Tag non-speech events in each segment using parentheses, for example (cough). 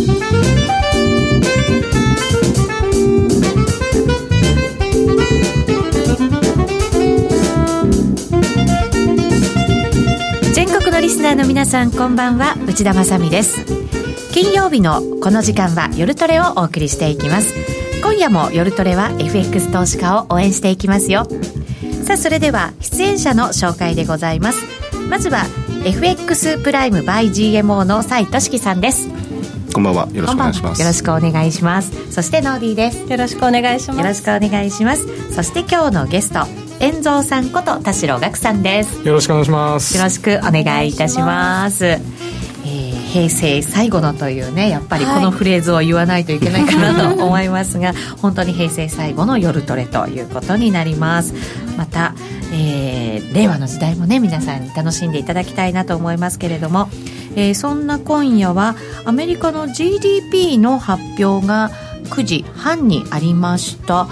全国のリスナーの皆さんこんばんは。内田まさです。金曜日のこの時間は夜トレをお送りしていきます。今夜も夜トレは FX 投資家を応援していきますよ。さあそれでは出演者の紹介でございます。まずは FX プライム by GMO の斉俊樹さんです。こんばんは。よろしくお願いします。よろしくお願いします。そしてノーディーです。よろしくお願いします。よろしくお願いします。そして今日のゲスト遠蔵さんこと田代岳さんです。よろしくお願いします。よろしくお願いいたします。えー平成最後のというねやっぱりこのフレーズを言わないといけないかなと思いますが、(laughs) 本当に平成最後の夜トレということになります。また、えー令和の時代もね皆さんに楽しんでいただきたいなと思いますけれども、えーそんな今夜はアメリカの GDP の発表が9時半にありました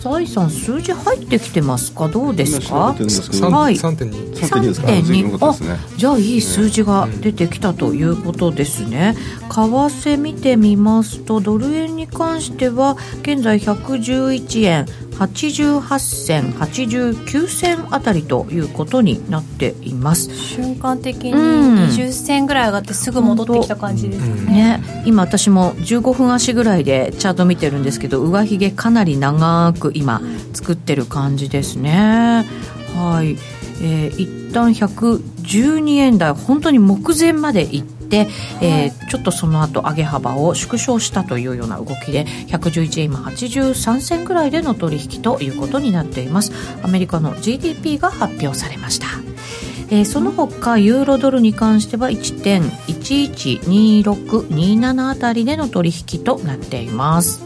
サイさん数字入ってきてますか？どうですか？はい。3.2 3.2ですか？随分良かったですね。じゃあいい数字が出てきたということですね。為替見てみますとドル円に関しては現在111円88銭89銭あたりということになっています。瞬間的にうん。20銭ぐらい上がってすぐ戻ってきた感じですね。ね、今私も15分足ぐらいでチャート見てるんですけど上髭かなり長く今作ってる感じですね。はい、えー、一旦112円台本当に目前まで行って、えーちょっとその後上げ幅を縮小したというような動きで111円今83銭ぐらいでの取引ということになっています。アメリカの GDP が発表されました。えーその他ユーロドルに関しては1.112627あたりでの取引となっています。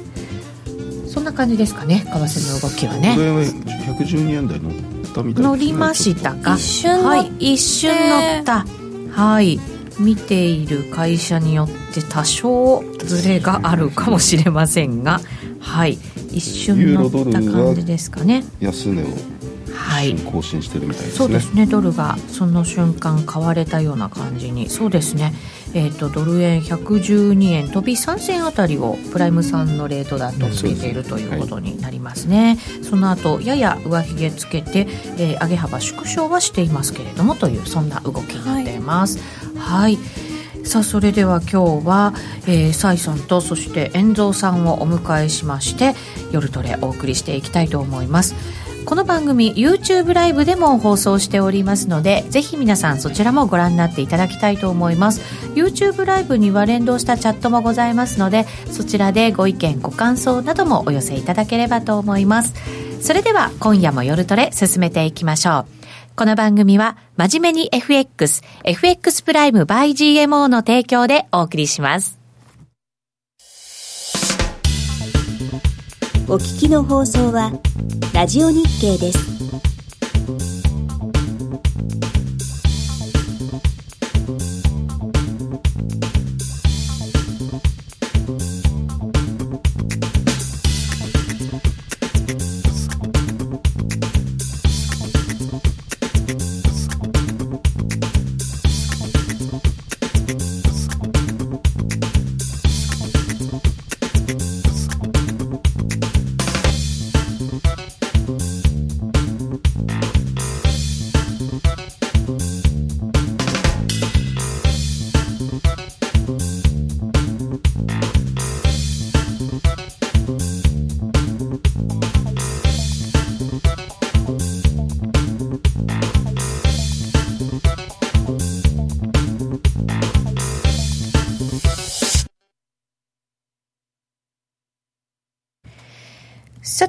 そんな感じですかね為替の動きはね。これは112円台乗ったみたいね。乗りましたか？一瞬乗っはい。一瞬乗った。はい見ている会社によって多少ずれがあるかもしれませんがはい。一瞬乗った感じですかね。安値をはい。更新してるみたいですね。そうですね。ドルがその瞬間買われたような感じに。そうですね。えー、とドル円112円飛び3銭あたりをプライム産のレートだとつけているということになりますね、その後やや上髭つけて、えー上げ幅縮小はしていますけれどもというそんな動きになっていますはい、さあそれでは今日は、えー、サイさんとそして遠蔵さんをお迎えしまして夜トレお送りしていきたいと思います。この番組 YouTube ライブでも放送しておりますのでぜひ皆さんそちらもご覧になっていただきたいと思います。YouTube ライブには連動したチャットもございますのでそちらでご意見ご感想などもお寄せいただければと思います。それでは今夜も夜トレ進めていきましょう。この番組は真面目に FX、FX プライム by GMO の提供でお送りします。お聞きの放送はラジオ日経です。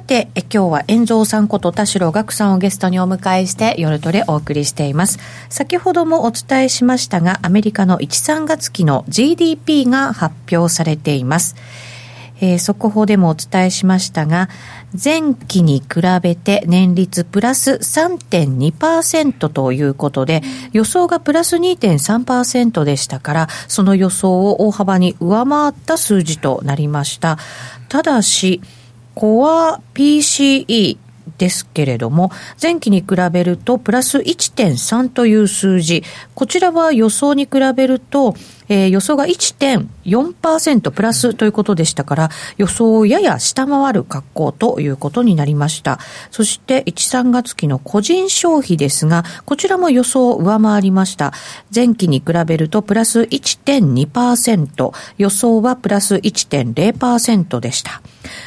て、今日は遠蔵さんこと田代岳さんをゲストにお迎えして夜トレお送りしています。先ほどもお伝えしましたが、アメリカの1、3月期の GDP が発表されています。えー速報でもお伝えしましたが、前期に比べて年率プラス3.2%ということで、予想がプラス2.3%でしたから、その予想を大幅に上回った数字となりました。ただし、コア PCE ですけれども、前期に比べるとプラス1.3という数字、こちらは予想に比べると、えー、予想が1.4%プラスということでしたから、予想をやや下回る格好ということになりました。そして、1、3月期の個人消費ですが、こちらも予想を上回りました。前期に比べるとプラス1.2%、予想はプラス1.0%でした。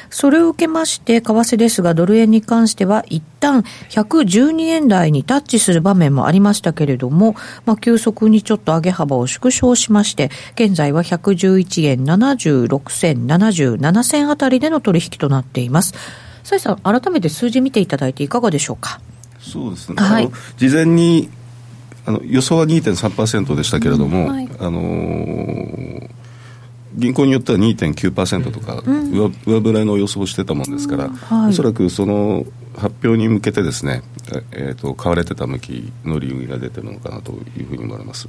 それを受けまして、為替ですが、ドル円に関しては一旦112円台にタッチする場面もありましたけれども、まあ、急速にちょっと上げ幅を縮小しまして、現在は111円76銭、77銭あたりでの取引となっています。崔さん、改めて数字見ていただいていかがでしょうか？そうですね。はい、事前にあの予想は2.3%でしたけれども、うんはい、あのー銀行によっては2.9%とか上,、上振れの予想をしてたもんですから、はい、おそらくその発表に向けてですね、えーと、買われてた向きの理由が出てるのかなというふうに思われます。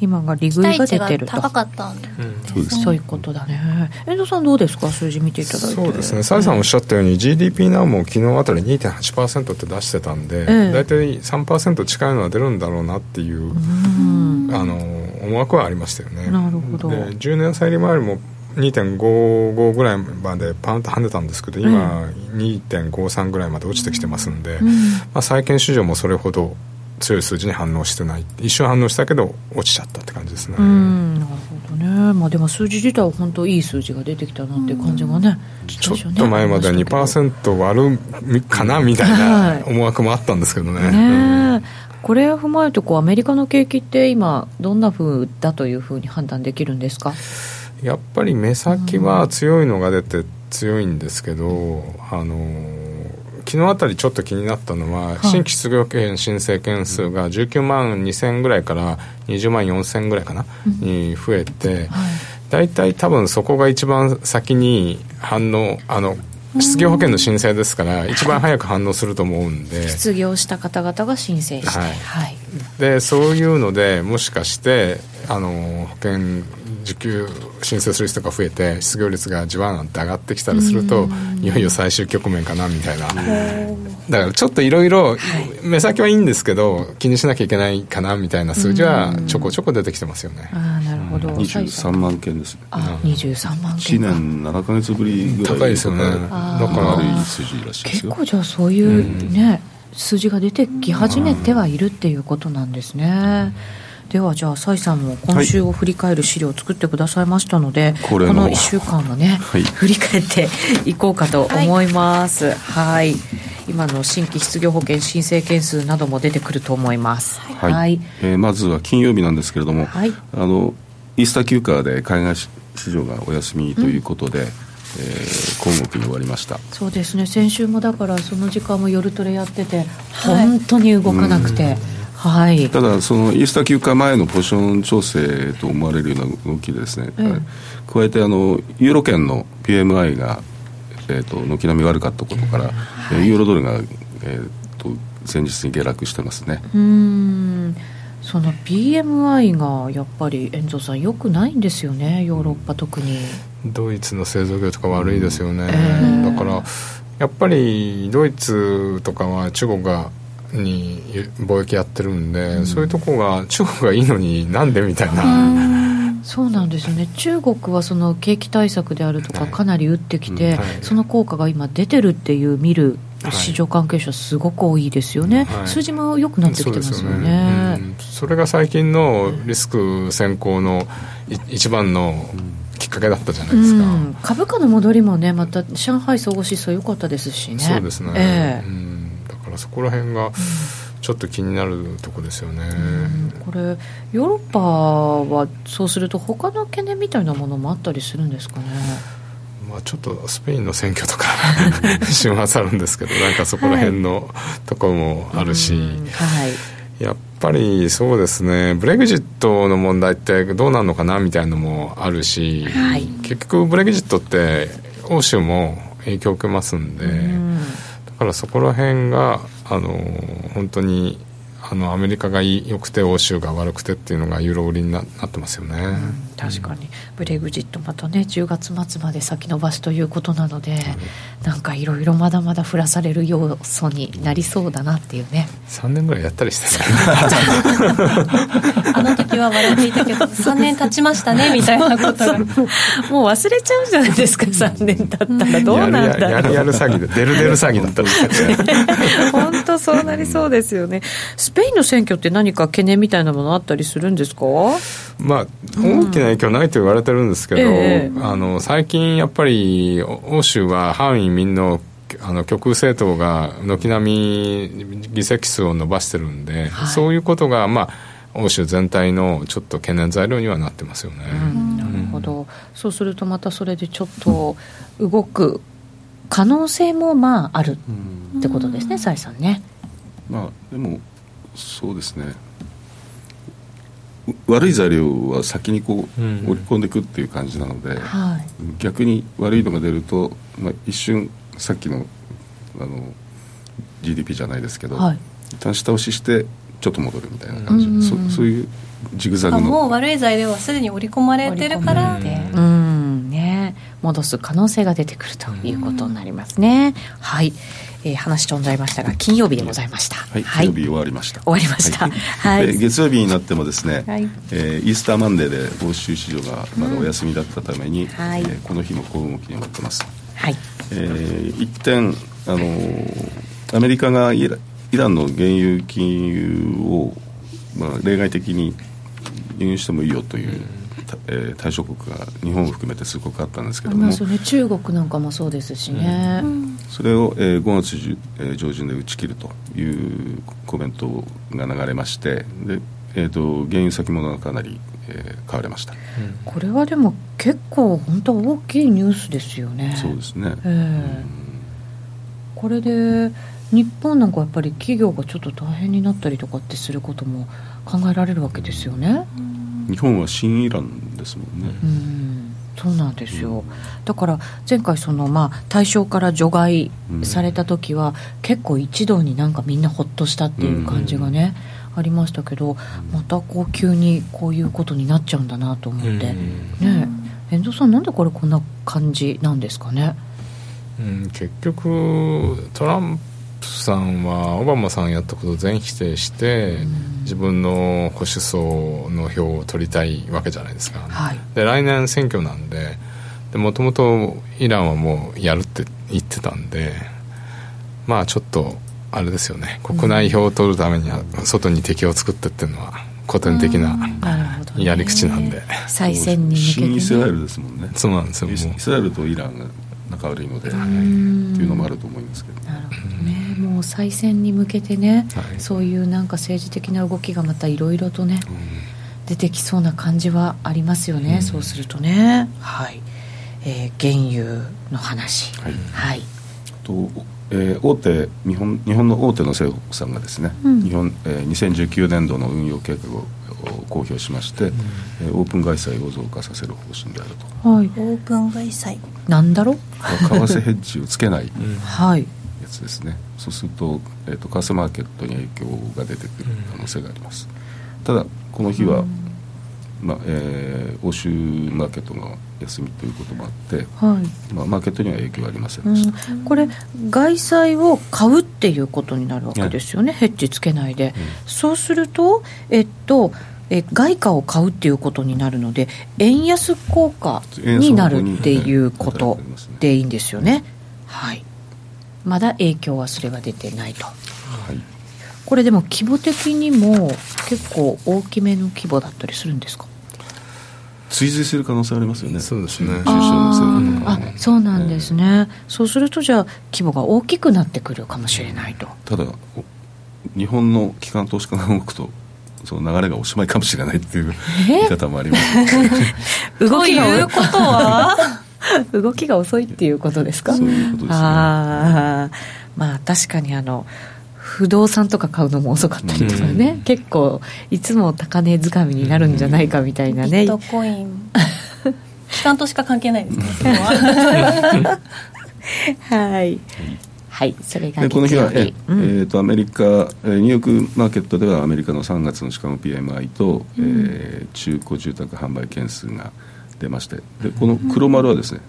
今が利食いが出てると。高かったんで、うん、そういうことだね。遠藤さんどうですか？数字見ていただいて。そうですね。崔さんおっしゃったように、GDP ナウも昨日あたり2.8%って出してたんで、ええ、大体3%近いのは出るんだろうなっていう、あの思惑はありましたよね。なるほど。で10年債利回りも2.55ぐらいまでパンと跳ねたんですけど今、2.53ぐらいまで落ちてきてますんで、うん、まあ、債券市場もそれほど強い数字に反応してない。一瞬反応したけど落ちちゃったって感じですね。うん。なるほどね、まあ、でも数字自体は本当いい数字が出てきたなっていう感じがね、ね、ちょっと前までは2%割るかな (laughs) みたいな思惑もあったんですけどね,、ねこれを踏まえるとこうアメリカの景気って今どんなふうだというふうに判断できるんですか？やっぱり目先は強いのが出て強いんですけど、あの昨日あたりちょっと気になったのは、はい、新規失業権申請件数が19万2000ぐらいから20万4000ぐらいかな、うん、に増えて、はい、大体多分そこが一番先に反応あの失業保険の申請ですから一番早く反応すると思うんで。失業した方々が申請して、はい。はい、でそういうのでもしかしてあの保険受給申請する人が増えて失業率がじわんって上がってきたりするといよいよ最終局面かなみたいな。だからちょっといろいろ目先はいいんですけど気にしなきゃいけないかなみたいな数字はちょこちょこ出てきてますよね。あなるほど、23万件ですあ23万件1年7か月ぶりぐらい高いですよね。だから悪い数字らしいですよ結構じゃあそういうね、数字が出てき始めてはいるっていうことなんですね、ではじゃあ崔さんも今週を振り返る資料を作ってくださいましたので、はい、この1週間をね、(laughs) はい、振り返っていこうかと思います。はい、今の新規失業保険申請件数なども出てくると思います。はい、はい、えー、まずは金曜日なんですけれども、はい、あのイースター休暇で海外市場がお休みということで、うん。えー、今に終わりました。そうですね。先週もだからその時間も夜トレやってて、本当に動かなくて、はい、ただそのイースター休暇前のポジション調整と思われるような動きでですね、うん、加えてあのユーロ圏の PMI が、えーと、軒並み悪かったことから、はい、ユーロドルが、えーと、前日に下落してますね。うん。その PMI がやっぱり遠藤さんよくないんですよねヨーロッパ特に。ドイツの製造業とか悪いですよね、えー、だからやっぱりドイツとかは中国がに貿易やってるんで、うん、そういうとこが中国がいいのになんでみたいな。(laughs) そうなんですよね。中国はその景気対策であるとかかなり打ってきて、はい、その効果が今出てるっていう見る市場関係者すごく多いですよね、はい、数字も良くなってきてますよね、ね。うん、それが最近のリスク先行の一番のきっかけだったじゃないですか、うん、株価の戻りもねまた上海総合指数良かったですしね。そうですね、えー、うんからそこら辺がちょっと気になるとこですよね、これヨーロッパはそうすると他の懸念みたいなものもあったりするんですかね？まあ、ちょっとスペインの選挙とか週末 (laughs) あるんですけどなんかそこら辺のところもあるし、はい、やっぱりそうですね。ブレグジットの問題ってどうなるのかなみたいなのもあるし、はい、結局ブレグジットって欧州も影響を受けますんで。うんからそこら辺があの本当にあのアメリカが良くて欧州が悪くてっていうのがユーロ売りになってますよね。うん確かに。ブレグジットまたね10月末まで先延ばしということなので、なんかいろいろまだまだ降らされる要素になりそうだなっていうね。3年ぐらいやったりして (laughs) あの時は笑っていたけど (laughs) 3年経ちましたねみたいなことが。もう忘れちゃうじゃないですか3年経ったらどうなんだろう。やるやる詐欺でデルデル詐欺だったりして本当そうなりそうですよね。スペインの選挙って何か懸念みたいなものあったりするんですか？まあ大きな影響ないと言われてるんですけど、ええあの最近やっぱり欧州は反移民のあの極右政党が軒並み議席数を伸ばしてるんで、はい。そういうことがまあ欧州全体のちょっと懸念材料にはなってますよね。うんなるほど、そうするとまたそれでちょっと動く可能性もまああるってことですね、崔さんね。まあでもそうですね。う悪い材料は先にこう、うん。織り込んでいくっていう感じなので、はい。逆に悪いのが出ると、まあ、一瞬さっきのあの GDP じゃないですけど、はい。一旦下押ししてちょっと戻るみたいな感じ、うんそそういうジグザグあもうの悪い材料はすでに織り込まれてるからうん。ね戻す可能性が出てくるということになりますね、はい、えー話飛んじゃいましたが金曜日でございました。はい、金曜日終わりました。終わりました。はい。で月曜日になってもですね、はい。えーイースターマンデーで欧州市場がまだお休みだったために、はい。えーこの日も小動きになってます、はい。えー一点、あのーアメリカがイライランの原油金融を、まあ、例外的に輸入してもいいよという、たえー対象国が日本を含めてすごくあったんですけども。ね。中国なんかもそうですしね、それを、えー5月えー上旬で打ち切るというコメントが流れましてで、えー、と原油先物がかなり、えー買われました、これはでも結構本当大きいニュースですよね。そうですね、ええこれで日本なんかやっぱり企業がちょっと大変になったりとかってすることも考えられるわけですよね日本は新イランですもんね、うんそうなんですよ。だから前回そのまあ対象から除外された時は結構一堂になんかみんなほっとしたっていう感じがねありましたけどまたこう急にこういうことになっちゃうんだなと思って。うん。ねえ。遠藤さんなんでこれこんな感じなんですかね？うん、結局トランプさんはオバマさんやったことを全否定して、自分の保守層の票を取りたいわけじゃないですか、はい。で来年選挙なんでもともとイランはもうやるって言ってたんでまあちょっとあれですよね。国内票を取るためには外に敵を作ってっていうのは古典的なやり口なんで、再選に向けて、新ね、イスラエルですもんね。そうなんですよイスラエルとイランが仲悪いのでってんいうのもあると思いますけど。なるほどね。もう再選に向けてね、はい。そういうなんか政治的な動きがまたいろいろとね、出てきそうな感じはありますよね、そうするとね。はい、えー原油の話。はい。はい。と、えー大手日本日本の大手の政府さんがですね、うん。日本、えー2019年度の運用計画をを公表しまして、えーオープン外債を増加させる方針であると。はい。オープン外債なんだろう？為替ヘッジをつけないはい。やつですね。そうすると,、えー、と為替マーケットに影響が出てくる可能性があります、ただこの日は、まあえー欧州マーケットが休みということもあって、はい。まあ、マーケットには影響はありませんでした、うん、これ外債を買うっていうことになるわけですよね、ヘッジつけないで、そうするとえっとえ外貨を買うっていうことになるので円安効果になるっていうことでいいんですよね。はい。まだ影響はそれは出てないと。はい。これでも規模的にも結構大きめの規模だったりするんですか？追随する可能性ありますよね。そうですね。中小のあそうなんですね、そうするとじゃあ規模が大きくなってくるかもしれないと。ただお日本の機関投資家が動くとその流れがおしまいかもしれないっていう言い方もあります。(laughs) 動きとい。ことは動きが遅いっていうことですか？そういうことですね。ああまあ確かにあの不動産とか買うのも遅かったりとかね、うん。結構いつも高値掴みになるんじゃないかみたいなね、ビットコイン。機関としか関係ないですね。(laughs) 今日は。はい、はいそれがでこの日は、えうん。えーとアメリカ、えーニューヨークマーケットではアメリカの3月のシカゴ PMI と、えー中古住宅販売件数が出まして。でこの黒丸はですね、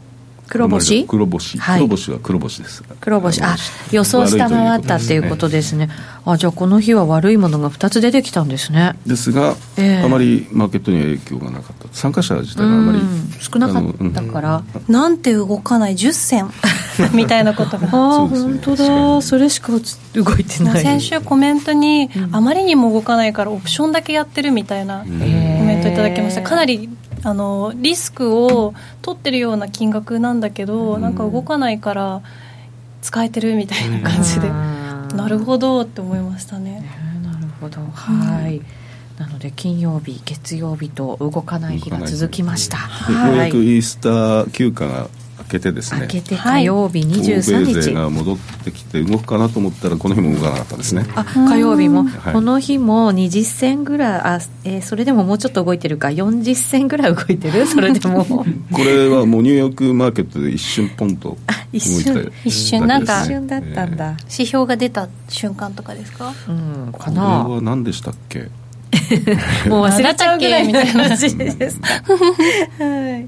黒星？黒星、はい。黒星は黒星です。黒星。あの予想下回ったっていうことですね。あじゃあこの日は悪いものが2つ出てきたんですね。ですが、ええ。あまりマーケットには影響がなかった。参加者自体があまりうん少なかったから、なんて動かない。10銭。(laughs) みたいなことが。ああ、ね本当だ。それしか動いてない。先週コメントに、あまりにも動かないからオプションだけやってるみたいなコメントいただきました。かなりあのリスクを取ってるような金額なんだけど、なんか動かないから使えてるみたいな感じで、あーなるほどって思いましたね。なるほど。はい、なので金曜日月曜日と動かない日が続きました。でようはい。やくイースター休暇が明けてですね明けて火曜日23欧米勢日、が戻ってきて動くかなと思ったらこの日も動かなかったですね。あ火曜日も、はい。この日も20銭ぐらいあ、えーそれでももうちょっと動いてるか。40銭ぐらい動いてる？(laughs) それでも。これはもうニューヨークマーケットで一瞬ポンと動い一瞬て一瞬なんか。一瞬だった。んだ、指標が出た瞬間とかですか？うんかこれなは何でしたっけ？(laughs) もう忘れちゃうぐらいみたいな感じです。か (laughs) はい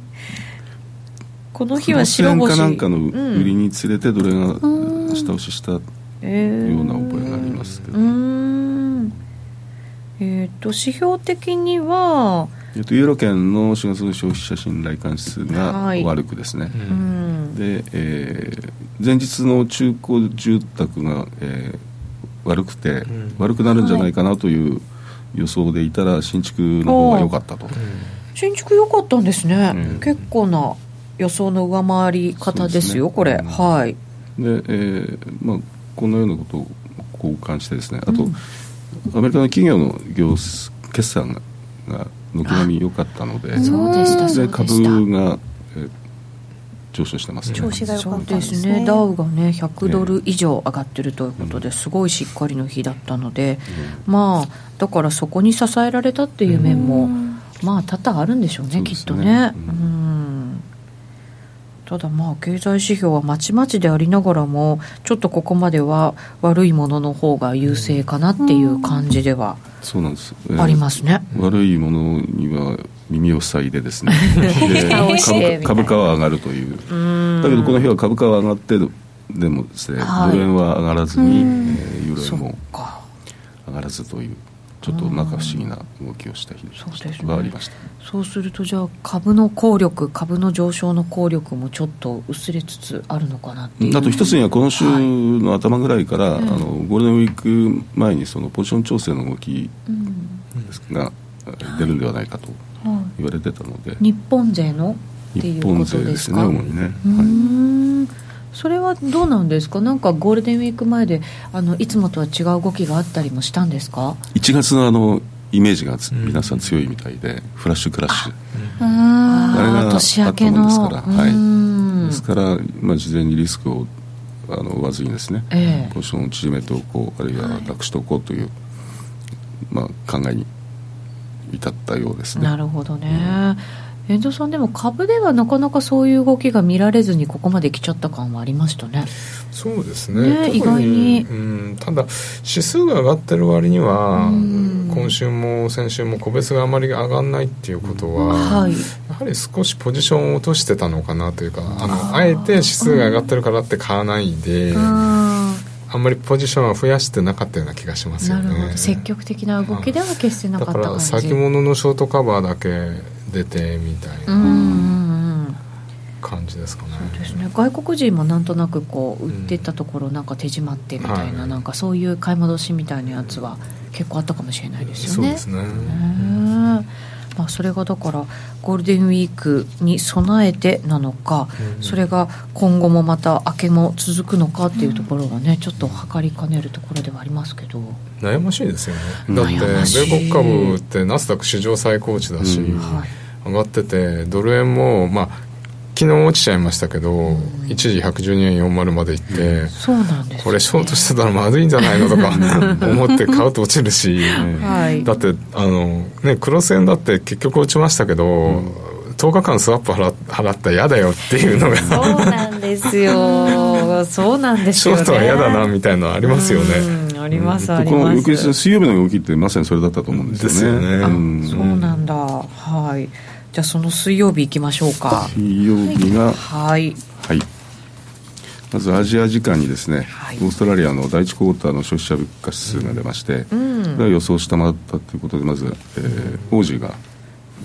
この日は白星。かなんかのうん売りにつれてどれが下押ししたよえーうな覚えがありますけど。うー。ん。えっ、と指標的にはえっとユーロ圏の4月の消費者信頼感指数はい。が悪くですね、うん。で、えー前日の中古住宅が、えー悪くて、ん。悪くなるんじゃないかなという予想でいたら新築の方が良かったと、新築良かったんですね、うん。結構な予想の上回り方ですよすね。これ、うん。はい。で、えーまあ、このようなことを交換してですね。あと、アメリカの企業の業決算がが軒並み良かったのでそうでしたで株が、えー上昇してますね。調子が良かそうったんですね。ね。ダウがね100ドル以上上がってるということですごいしっかりの日だったので、まあだからそこに支えられたっていう面も、まあ多々あるんでしょうねね。きっとね、ううんただまあ経済指標はまちまちでありながらもちょっとここまでは悪いものの方が優勢かなっていう感じではそうなんです、えーありますね、悪いものには耳を塞いでですね。(laughs) で蓋をしてみたいな。株価は上がるという。うん。だけどこの日は株価は上がってでもですね、はいドル円は上がらずに、えーユーロ円もか上がらずというちょっとなんか不思議な動きをした日がありました、そうするとじゃあ株の効力株の上昇の効力もちょっと薄れつつあるのかなっていう。あと一つには今週の頭ぐらいから、はいあのゴールデンウィーク前にそのポジション調整の動きが、出るんではないかとは言われてたので、い日本勢のっていうこ日本勢とですすね主にね、はい。んそれはどうなんですか？なんかゴールデンウィーク前であのいつもとは違う動きがあったりもしたんですか？1月のあのイメージがつ皆さん強いみたいで、フラッシュクラッシュ。ああれがー年明けの。あったもんですから。はい。ですから、まあ、事前にリスクをあの追わずにですね、ええ。ポジションを縮めておこうあるいは楽しておこうという、まあ、考えに至ったようですね。なるほどね遠藤さんでも株ではなかなかそういう動きが見られずにここまで来ちゃった感はありましたね。そうですね。ね特意外に。うん、ただ指数が上がってる割にはうん。今週も先週も個別があまり上がらないっていうことは、はい。やはり少しポジションを落としてたのかなというかあのあえて指数が上がってるからって買わないで、ああんまりポジションは増やしてなかったような気がしますよね。ーなるほど。積極的な動きでは決してなかだからった感じ。先物のショートカバーだけ出てみたいうんうんなうん感じですかね、そうですね。外国人もなんとなくこう売ってったところなんか手締まってみたいな,、はい。なんかそういう買い戻しみたいなやつは結構あったかもしれないですよね。そうですね、まあ、それがだからゴールデンウィークに備えてなのか、うん。それが今後もまた明けも続くのかっていうところがねちょっと測りかねるところではありますけど。悩ましいですよね。だって米国株ってナスダック史上最高値だし、うん。はい。上がっててドル円もまあ昨日落ちちゃいましたけど、一時112円40まで行って、そうなんです、ね、これショートしてたらまずいんじゃないのとか (laughs) 思って買うと落ちるし、はい。だってあの、ね、クロス円だって結局落ちましたけど、10日間スワップ払払ったら嫌だよっていうのがそうなんですよ。(laughs) そうなんですよ、ね、ショートは嫌だなみたいなのありますよね。ありますあります。この翌日の水曜日の動きってまさにそれだったと思うんですよね。ですよね、うん、そうなんだ。はいじゃあその水曜日いきましょうか。水曜日がはい。はい。まずアジア時間にですね、はい、オーストラリアの第一クォーターの消費者物価指数が出まして、うん、が予想下回ったということでまず、えー、オージーが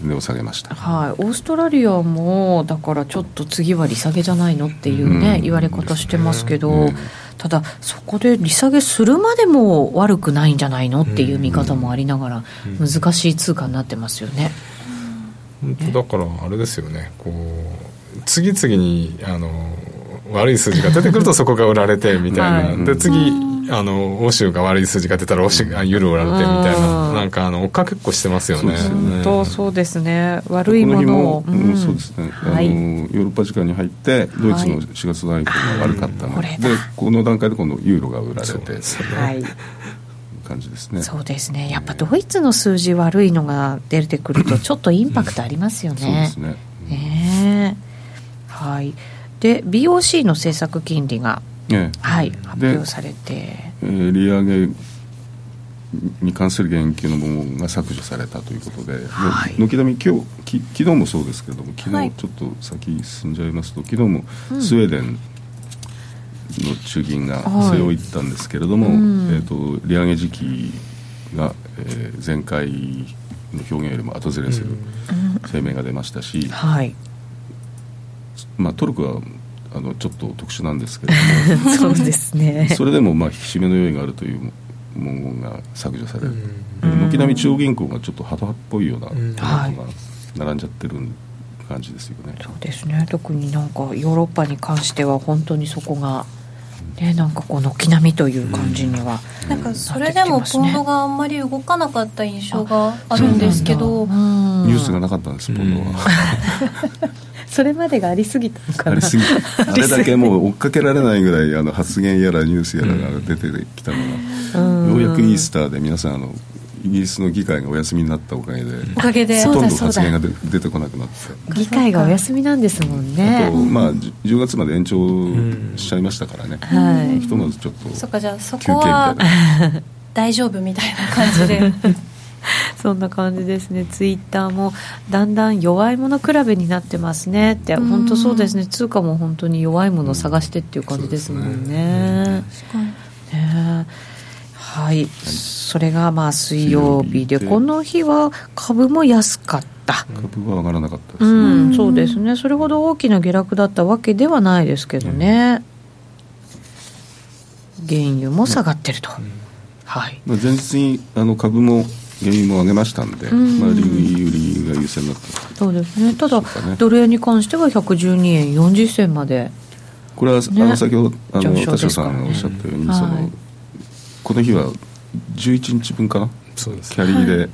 値を下げました、はい、オーストラリアもだからちょっと次は利下げじゃないのっていうね、うん、言われ方してますけど、うん、ただそこで利下げするまでも悪くないんじゃないのっていう見方もありながら難しい通貨になってますよね。本当だからあれですよね。こう次々にあの悪い数字が出てくると (laughs) そこが売られてみたいな、はい、で次あの欧州が悪い数字が出たら欧州がユーロ売られてみたいな、なんかあの追っかけっこしてますよね。本当そうですね。悪いものを、うん、そうですね。あの、ヨーロッパ時間に入ってドイツの4月代以降が悪かったの。で、でこの段階で今度ユーロが売られて、はい。感じですね。そうですね。やっぱドイツの数字悪いのが出てくるとちょっとインパクトありますよね、そうですね。ね。はい。で BOC の政策金利が、ね、はい発表されて、えー、利上げに関する言及の部分が削除されたということで、軒並み今日き昨日もそうですけれども昨日ちょっと先進んじゃいますと、昨日もスウェーデンの中銀がそれを言ったんですけれども、はい、えーと、利上げ時期が、えー、前回の表現よりも後ずれする声明が出ましたし、うんはい、まあ、トルコはあのちょっと特殊なんですけれども (laughs) そうですね。それでもまあ引き締めの用意があるという文言が削除される。軒並み中央銀行がちょっとハト派っぽいようなものが並んじゃってる感じですよね、そうですね。特になんかヨーロッパに関しては本当にそこがね、なんかこう軒並みという感じには、うん、なんかそれでもポンドがあんまり動かなかった印象があるんですけど、ニュースがなかったんですポンドは、(laughs) それまでがありすぎたのかな。ありすぎあれだけもう追っかけられないぐらいあの発言やらニュースやらが出てきたのが、ようやくイースターで皆さんあのイギリスの議会がお休みになったおかげでおかげで。ほとんど発言が出てこなくなって。議会がお休みなんですもんね。あとまあ10月まで延長しちゃいましたからね、はい、ひとまずちょっとそっかじゃあそこは大丈夫みたいな感じで。(laughs) そんな感じですね、ツイッターもだんだん弱いもの比べになってますねって、本当そうですね、通貨も本当に弱いものを探してっていう感じですもんね。ねはい、それがまあ水曜日。で、この日は株も安かった。株は上がらなかったです、ね、うん、そうですね、それほど大きな下落だったわけではないですけどね、原油も下がってると。はい、前日にあの株も原油も上げましたんで、うん、まあ、利売りが優先になったそうですね。ただ、ね、ドル円に関しては112円40銭までこれは、ね、あの先ほどあの田代さんがおっしゃったように、そのこの日は11日分かな？そうです、キャリーで、はい、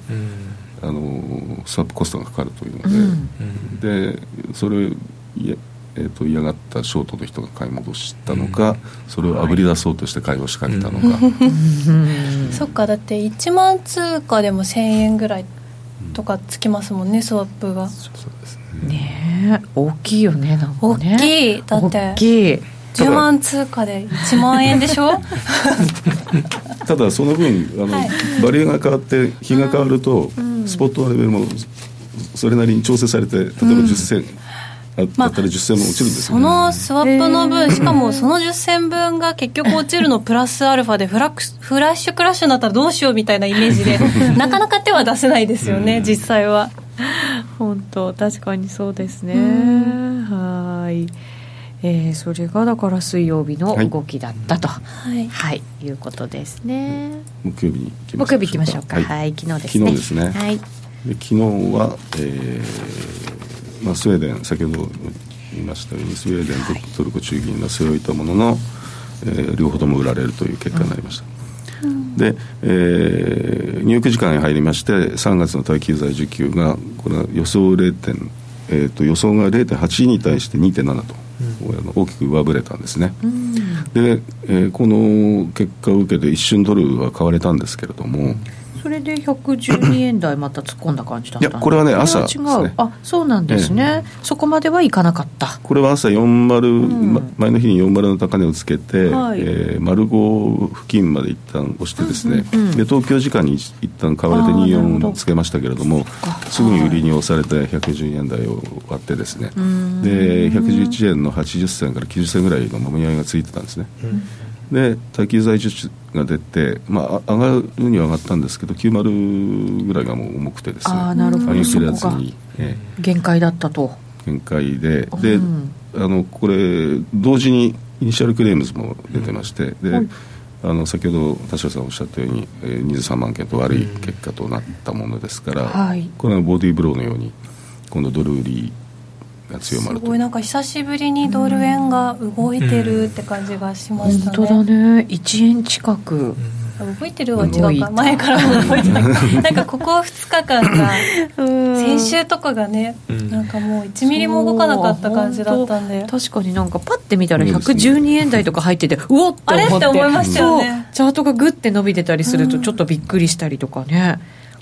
あのスワップコストがかかるというので、うん、でそれいやえーと、嫌がったショートの人が買い戻したのか、うん、それをあぶり出そうとして買いを仕掛けたのか、(laughs) そっかだって1万通貨でも1000円ぐらいとかつきますもんねスワップが。そうですね。ね大きいよねなんかね。大きい。だって大きい10万通貨で1万円でしょ？(laughs) ただその分あの、はい、バリューが変わって日が変わると、うん、スポットのレベルもそれなりに調整されて例えば10銭、うんまあ、だったら10銭も落ちるんです、ね、そのスワップの分、しかもその10銭分が結局落ちるのプラスアルファでフラフラッシュクラッシュになったらどうしようみたいなイメージで (laughs) なかなか手は出せないですよね、実際は。本当確かにそうですね。はいえー、それがだから水曜日の動きだったと、はい、はい、いうことですね。木曜日に木曜日行きましょうか。はい、はい、昨日ですね。昨日ですね。はい。で昨日は、えー、まあスウェーデン先ほど言いましたようにスウェーデンとトルコ中銀が据え置いたものの、えー、両方とも売られるという結果になりました。うん、で、えー、ニューヨーク時間に入りまして3月の耐久財需給がこれは予想0点、えーと、予想が0.8に対して2.7と。大きく上振れたんですね、うん、で、えー、この結果を受けて一瞬ドルは買われたんですけれども、それで112円台また突っ込んだ感じだったいやこれはね朝違う、ね、あそうなんですね、ええ、そこまではいかなかった。これは朝40、うん、前の日に40の高値をつけて、はい、えー、丸5付近まで一旦押してですね、うんうんうん、で東京時間に一旦買われて24つけましたけれどもすぐに売りに押されて112円台を割ってですね。で111円の80銭から90銭ぐらいのもみ合いがついてたんですね、うんで耐久財受注が出て、まあ、上がるには上がったんですけど90ぐらいがもう重くてですね。あなるほど。そこが限界だったと。限界でで、うん、あのこれ同時に initial claims も出てまして、で、あの先ほど田代さんおっしゃったように、えー、23万件と悪い結果となったものですから、はい、これはボディーブローのように今度ドル売りが強まるすごいなんか久しぶりにドル円が動いてるって感じがしましたね、本当だね。1円近く、動いてるは違うか。前からも動いてない (laughs) なんかここ2日間が先週とかがね、なんかもう1ミリも動かなかった感じだったんで。確かになんかパッて見たら112円台とか入ってて (laughs) うおって思って。あれって思いましたよね。チャートがグッて伸びてたりするとちょっとびっくりしたりとかね、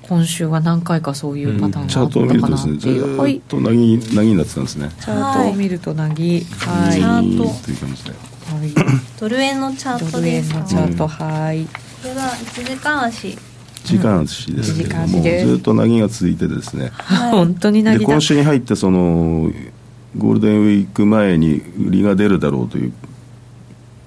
今週は何回かそういうパターンがあったかなっていう、うん、チャートを見るとですねずっとなぎなぎになってたんですね。チャートを見るとなぎはい。チャート。はい、ドル円のチャートですドル円のチャート、はい。これは1時間足。1時間足ですけども、ずっとなぎが続いてですね、はい、本当になぎ今週に入ってそのゴールデンウィーク前に売りが出るだろうという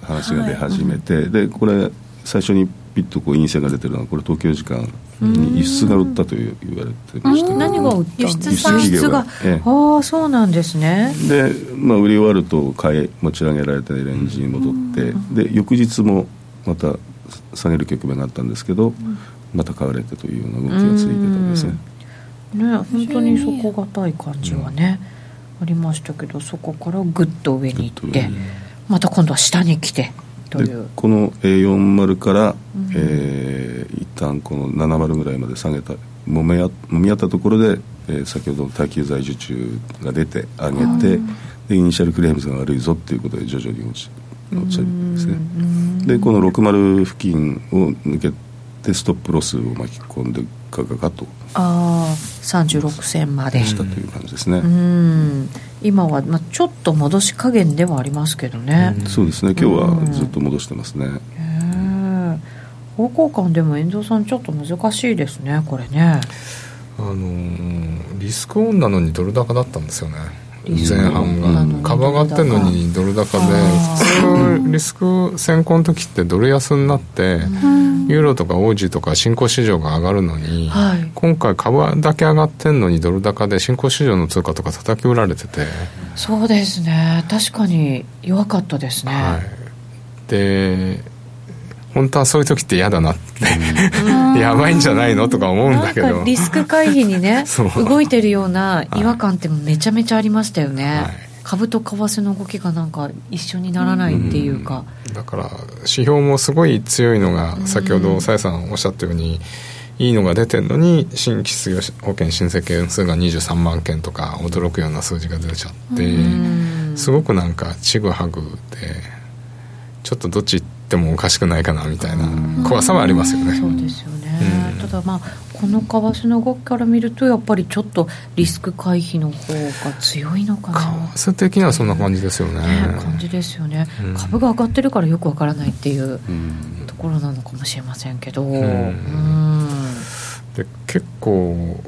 話が出始めて、はい。うん、でこれ最初にピッとこう陰性が出てるのはこれ東京時間に輸出が売ったという言われてました何が売った輸出輸出が、ええ、ああそうなんですね。で、まあ、売り終わると買い持ち上げられてレンジに戻ってで翌日もまた下げる局面があったんですけどまた買われてというような動きがついてたんですね。ね本当に底堅い感じはね、ありましたけどそこからぐっと上に行ってまた今度は下に来てこの40から、うん、えー、一旦この70ぐらいまで下げたもみ合もみ合ったところで、えー、先ほどの耐久財受注が出て上げてで initial claims が悪いぞっていうことで徐々に落ち落ちるんですね。でこの60付近を抜けてストップロスを巻き込んでガガガとああ36銭まで。したという感じですね。うん。今は、まあ、ちょっと戻し加減ではありますけどね、うそうですね。今日はずっと戻してますね、方向感でも遠藤さんちょっと難しいですねこれね。あのー、リスクオンなのにドル高だったんですよね前半が。株上がってるのにドル高で普通リスク先行の時ってドル安になってユーロとかオージーとか新興市場が上がるのに、はい、今回株だけ上がってんのにドル高で新興市場の通貨とか叩き売られてて。そうですね。確かに弱かったですね、はい、で本当はそういう時って嫌だなって。やばいんじゃないのとか思うんだけど。リスク回避にね動いてるような違和感ってめちゃめちゃありましたよね、はい、株と為替の動きがなんか一緒にならないっていうか、うだから指標もすごい強いのが先ほどさやさんおっしゃったようにいいのが出てるのに新規失業保険申請件数が23万件とか驚くような数字が出ちゃってすごくなんかちぐはぐでちょっとどっち行ってもおかしくないかなみたいな怖さはありますよね。そうですよね、うん、ただまあこの為替の動きから見るとやっぱりちょっとリスク回避の方が強いのかな。為替的にはそんな感じですよね、ね、感じですよね、うん、株が上がってるからよくわからないっていうところなのかもしれませんけど、うん、で結構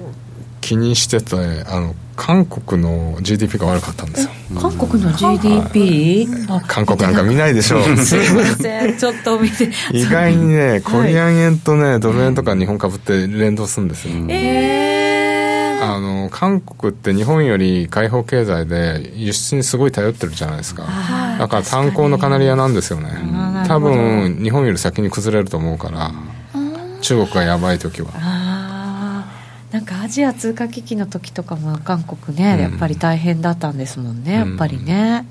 気にしててあの韓国の GDP が悪かったんですよ。韓国の GDP? 韓国なんか見ないでしょ。う (laughs) すいません。ちょっと見て。意外にねコリアン円とねドル円とか日本株って連動するんですよ、えー、あの韓国って日本より開放経済で輸出にすごい頼ってるじゃないですか。だから炭鉱のカナリアなんですよね。多分日本より先に崩れると思うから中国がやばい時はなんかアジア通貨危機の時とかも韓国ね、やっぱり大変だったんですもんね、やっぱりね、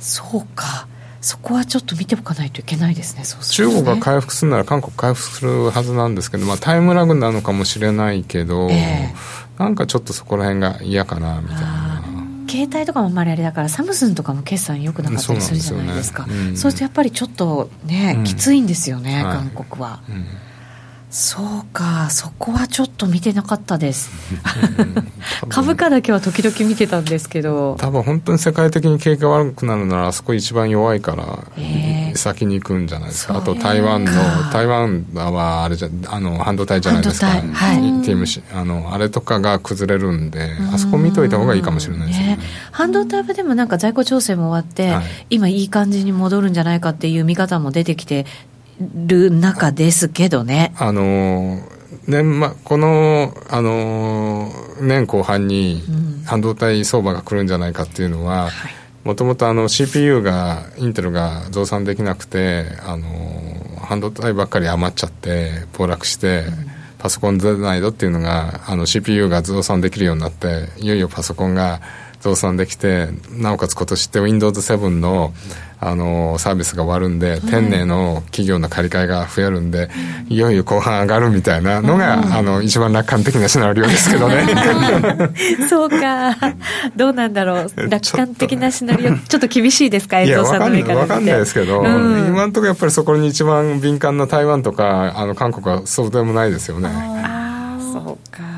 そうか。そこはちょっと見ておかないといけないですね、すね、中国が回復するなら韓国回復するはずなんですけど、まあ、タイムラグなのかもしれないけど、えー、なんかちょっとそこら辺が嫌かなみたいな。携帯とかもあんまりあれだからサムスンとかも決算よくなかったりするじゃないですか。そうするとやっぱりちょっとね、うん、きついんですよね、韓国は、うんそうかそこはちょっと見てなかったです。(laughs) 株価だけは時々見てたんですけど。多分本当に世界的に景気が悪くなるならあそこ一番弱いから先に行くんじゃないですか。あと台湾の台湾はあれじゃあの半導体じゃないですか、はい、TMC あのあれとかが崩れるんであそこ見といた方がいいかもしれないですね、ね、半導体はでもなんか在庫調整も終わって、はい、今いい感じに戻るんじゃないかっていう見方も出てきてる中ですけどね。あの年ま、この、あの年後半に半導体相場が来るんじゃないかっていうのは、もともと CPU がインテルが増産できなくてあの半導体ばっかり余っちゃって暴落して、うん、パソコン出ないぞっていうのがあの CPU が増産できるようになっていよいよパソコンが増産できてなおかつ今年って Windows7 のあのサービスが終わるんで、天然の企業の借り換えが増えるんで、いよいよ後半上がるみたいなのが、あの一番楽観的なシナリオですけどね。(laughs) そうか。どうなんだろう。(laughs) 楽観的なシナリオ。ちょっと厳しいですか？遠藤さんの目から分かんないですけど、うん、今のところやっぱりそこに一番敏感な台湾とかあの韓国はそうでもないですよね。ああそうか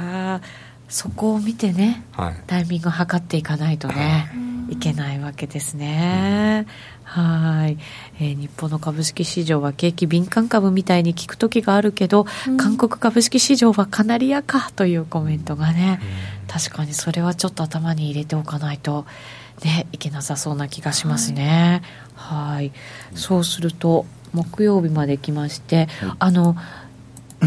そこを見てね、はい、タイミングを測っていかないとね、い。けないわけですね。はい、えー、日本の株式市場は景気敏感株みたいに聞く時があるけど、うん、韓国株式市場はカナリアかというコメントがね、うん、確かにそれはちょっと頭に入れておかないと、ね、いけなさそうな気がしますね。はい、はい。そうすると木曜日まで来まして、あの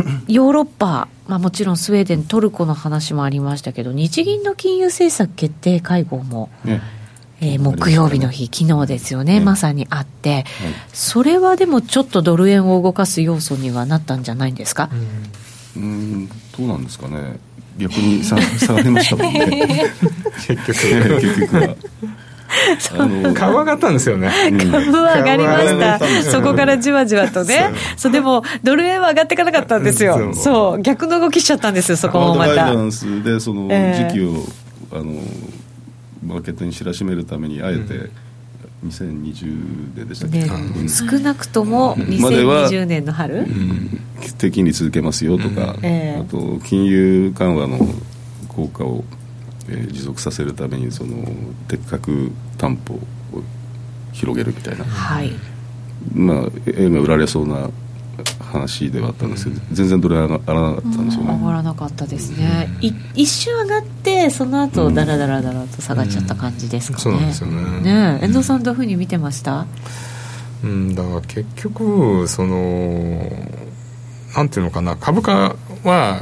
(coughs) ヨーロッパ、まあ、もちろんスウェーデン、トルコの話もありましたけど、日銀の金融政策決定会合も、ね。えー、木曜日の日、昨日ですよね、まさにあって、それはでもちょっとドル円を動かす要素にはなったんじゃないんですか？うん、どうなんですかね、逆に下下がりましたもんね、(laughs) 結局、(laughs) 結局は。株上がったんですよね。株は上がりました。そこからじわじわとね。そう。でもドル円は上がっていかなかったんですよ。そう。逆の動きしちゃったんですよそこもまた。ガイダンスでその時期を、えー、あのマーケットに知らしめるためにあえて、うん。2020ででしたっけ、うん、少なくとも2020年の春、うん、低金利続けますよとか、うん。えー、あと金融緩和の効果を、えー、持続させるためにその的確担保を広げるみたいな、はい、まあ円が売られそうな話ではあったんですけど、全然ドル上がらなかったんですよね、上がらなかったですね、い一瞬上がってその後だらだらだらと下がっちゃった感じですかね、そうなんですよね。ね遠藤さんどういうふうに見てました？うんだから結局そのなんていうのかな株価は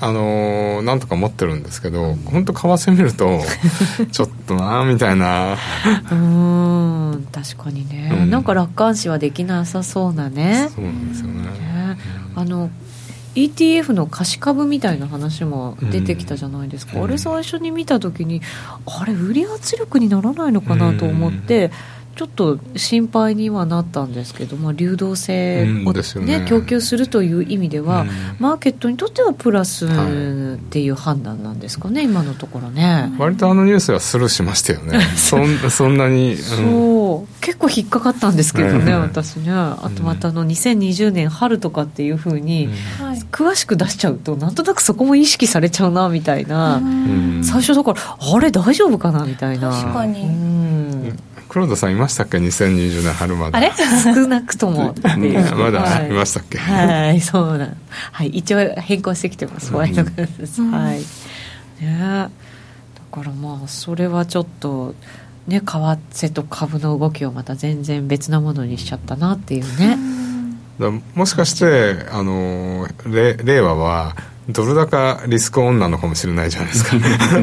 あのー、なんとか持ってるんですけど本当為替見ると (laughs) ちょっとなみたいな。うん確かにね、うん、なんか楽観視はできなさそうなね。そうなんですよね、ね、あの ETF の貸し株みたいな話も出てきたじゃないですか、うん、あれ最初に見た時にあれ売り圧力にならないのかなと思って、うんちょっと心配にはなったんですけど、まあ、流動性をね、うんね、供給するという意味では、うん、マーケットにとってはプラスっていう判断なんですかね、今のところね。割とあのニュースはスルーしましたよね、(laughs) そんそんなに、うん、そう。結構引っかかったんですけどね、私ね、あとまたあの2020年春とかっていうふうに、詳しく出しちゃうと、なんとなくそこも意識されちゃうなみたいな、最初だから、あれ、大丈夫かなみたいな。確かに、黒田さんいましたっけ？2020年春まで。あれ？(laughs) 少なくとも。まだい。ましたっけ？はい、そうなはい一応変更してきてます。ワイドです、うん、はい。ねだからまあそれはちょっとね為替と株の動きをまた全然別なものにしちゃったなっていうね、もしかしてあの令和はドル高リスクオンなのかもしれないじゃないですか。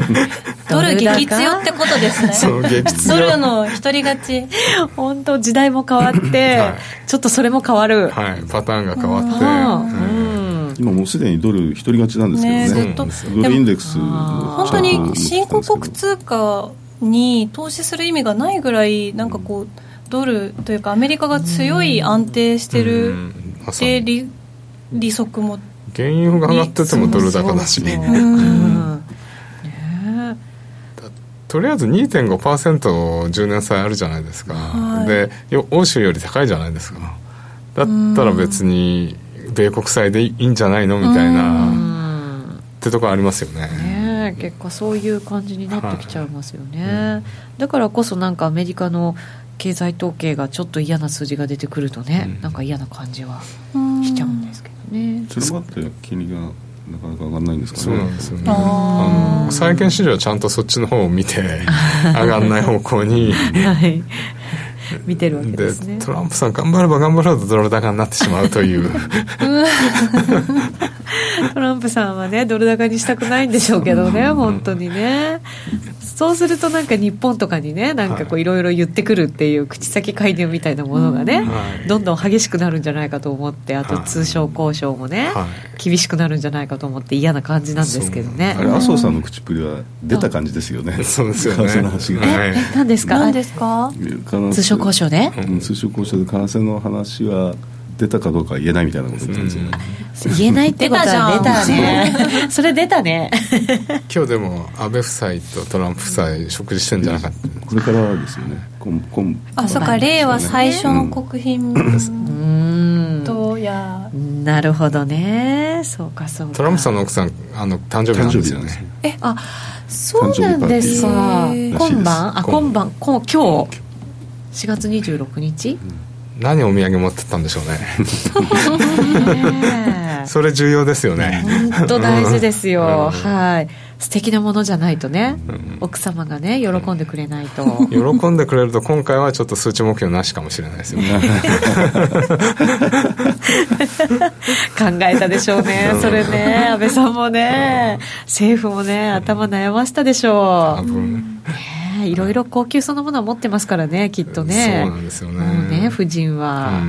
(laughs) ドル激強ってことですね。(laughs) そう激強ドルの一人勝ち。本当時代も変わって、(laughs) はい、ちょっとそれも変わる。はい。パターンが変わって、うん、今もうすでにドル一人勝ちなんですけどね。ねドルインデックス本当に新興国通貨に投資する意味がないぐらいなんかこうドルというかアメリカが強い安定してるで利利息も原油が上がっててもドル高だしとりあえず 2.5%10 年債あるじゃないですか、はい、で欧州より高いじゃないですか。だったら別に米国債でいいんじゃないのみたいなってとこありますよね。ね結果そういう感じになってきちゃいますよね、はい、だからこそなんかアメリカの経済統計がちょっと嫌な数字が出てくるとね、うん、なんか嫌な感じはしちゃうんね。それもあって金利がなかなか上がらないんですかね。そうなんですよね。あの債券市場はちゃんとそっちの方を見て (laughs) 上がらない方向に。はい。見てるわけですね。トランプさん頑張れば頑張るほどドル高になってしまうという。(laughs) トランプさんはねドル高にしたくないんでしょうけどね本当にねそうするとなんか日本とかにねなんかこうい。ろいろ言ってくるっていう口先介入みたいなものがね、はい、どんどん激しくなるんじゃないかと思ってあと通商交渉もね、はい、厳しくなるんじゃないかと思って嫌な感じなんですけどね。あれ麻生さんの口っぷりは出た感じですよね。そうですよね。為替の話が、はい、何ですか？何ですか？通商交渉で、うん、通商交渉で為替の話は出たかどうか言えないみたいなこと言言えないってことは出たね。(laughs) それ出たね。(laughs) 今日でも安倍夫妻とトランプ夫妻食事してんじゃなかった。これからですよね。あそっか令和最初の国賓です、うん。とや。なるほどね。そうかそうか。トランプさんの奥さんあの誕生日なんですよね。えあそうなんですか。今晩？あ今晩。今日？4月26日、うん何お土産持ってったんでしょうね。(laughs) それ重要ですよね。本当大事ですよ、うん、はい。素敵なものじゃないとね、うん、奥様がね喜んでくれないと。喜んでくれると今回はちょっと数値目標なしかもしれないですよね。考えたでしょうね。それね安倍さんもね政府もね頭悩ましたでしょう。多分いろいろ高級そのものは持ってますからねきっとね。そうなんですよね。ね夫人は、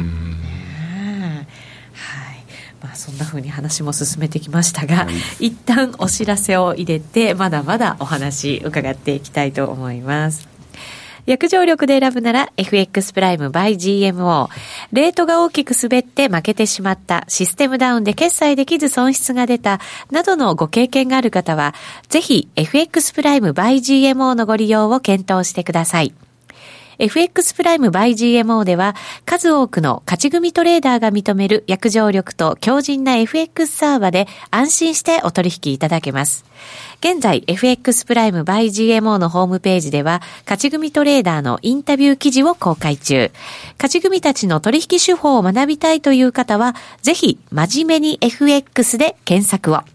まあ、そんなふうに話も進めてきましたが、はい、一旦お知らせを入れてまだまだお話伺っていきたいと思います約定力で選ぶなら FX プライム by GMO。レートが大きく滑って負けてしまった、システムダウンで決済できず損失が出た、などのご経験がある方は、ぜひ FX プライム by GMO のご利用を検討してください。FX プライム by GMO では数多くの勝ち組トレーダーが認める約定力と強靭な FX サーバで安心してお取引いただけます。現在 FX プライム by GMO のホームページでは勝ち組トレーダーのインタビュー記事を公開中。勝ち組たちの取引手法を学びたいという方はぜひ真面目に FX で検索を。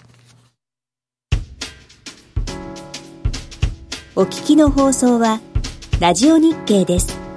お聞きの放送は、ラジオ日経です。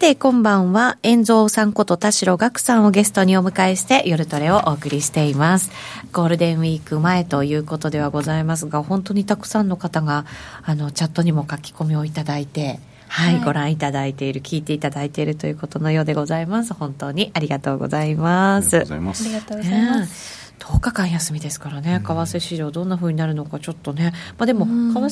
て、今晩は、遠蔵さんこと田代岳さんをゲストにお迎えして、夜トレをお送りしています。ゴールデンウィーク前ということではございますが、本当にたくさんの方が、あの、チャットにも書き込みをいただいて、はい、はい、ご覧いただいている、聞いていただいているということのようでございます。本当にありがとうございます。ありがとうございます。ありがとうございます。10日間休みですからね、為替市場、どんなふうになるのか、ちょっとね、まあ、でも、為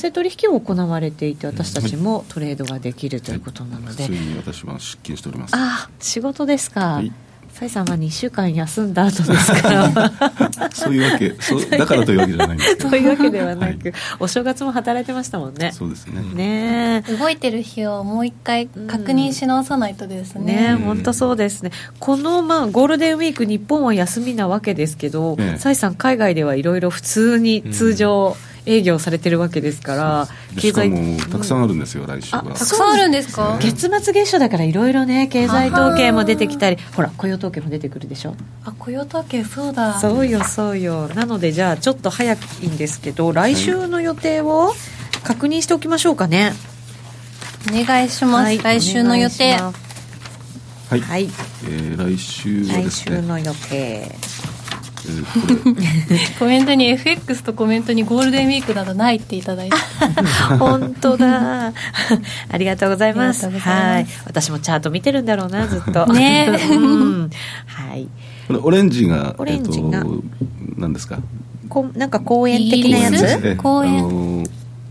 替取引を行われていて、私たちもトレードができるということなので、ついに私は出勤しております。あ仕事ですか。はい崔さんは2週間休んだ後ですから。(laughs) そういうわけそうだからというわけじゃないんですけど (laughs) そういうわけではなく、はい、お正月も働いてましたもんね。そうですね。ね。動いてる日をもう一回確認し直さないとですね、ね本当そうですね。この、まあ、ゴールデンウィーク日本は休みなわけですけど崔、さん海外ではいろいろ普通に通常、うん営業されてるわけですから経済たくさんあるんですよ、来週は。たくさんあるんですか？月末月初だからいろいろね経済統計も出てきたりほら雇用統計も出てくるでしょ？あ雇用統計そうだ。そうよそうよ。なのでじゃあちょっと早いんですけど来週の予定を確認しておきましょうかね。お願いします、はい、来週の予定。はい、はい、えー、来週はですね。来週の予定コメントに FX とコメントにゴールデンウィークなどないっていただいて。(laughs) 本当だ。ありがとうございます。はい。私もチャート見てるんだろうなずっと。ね、うん、はい。これオレンジがオレンジが、えー、何ですか？こなんか公園的なやつ？公園？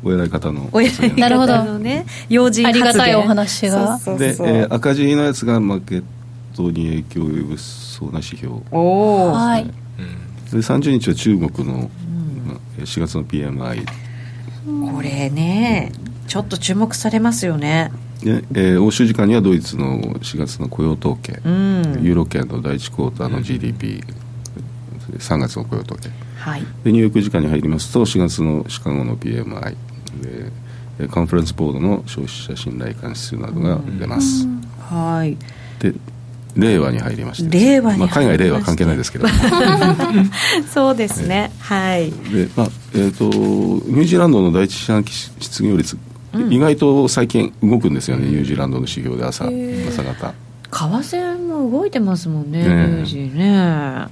お偉い方の。お偉いなるほど。ね要人ありがたいお話が。で、えー、赤字のやつがマーケットに影響を及ぼしそうな指標。おお、はいで30日は中国の4月の PMI、これねちょっと注目されますよね。で、えー、欧州時間にはドイツの4月の雇用統計、うん、ユーロ圏の第1クォーターの GDP、うん、3月の雇用統計、はい、でニューヨーク時間に入りますと4月のシカゴの PMI でカンファレンスボードの消費者信頼感指数などが出ます、うん、はい。で令和に入りまして令和に、まあ、海外令和関係ないですけど。(laughs) そうですね、はい。で、まあえーと、ニュージーランドの第一四半期失業率、うん、意外と最近動くんですよね。ニュージーランドの指標で朝朝方。為替も動いてますもんね、ねニュージーね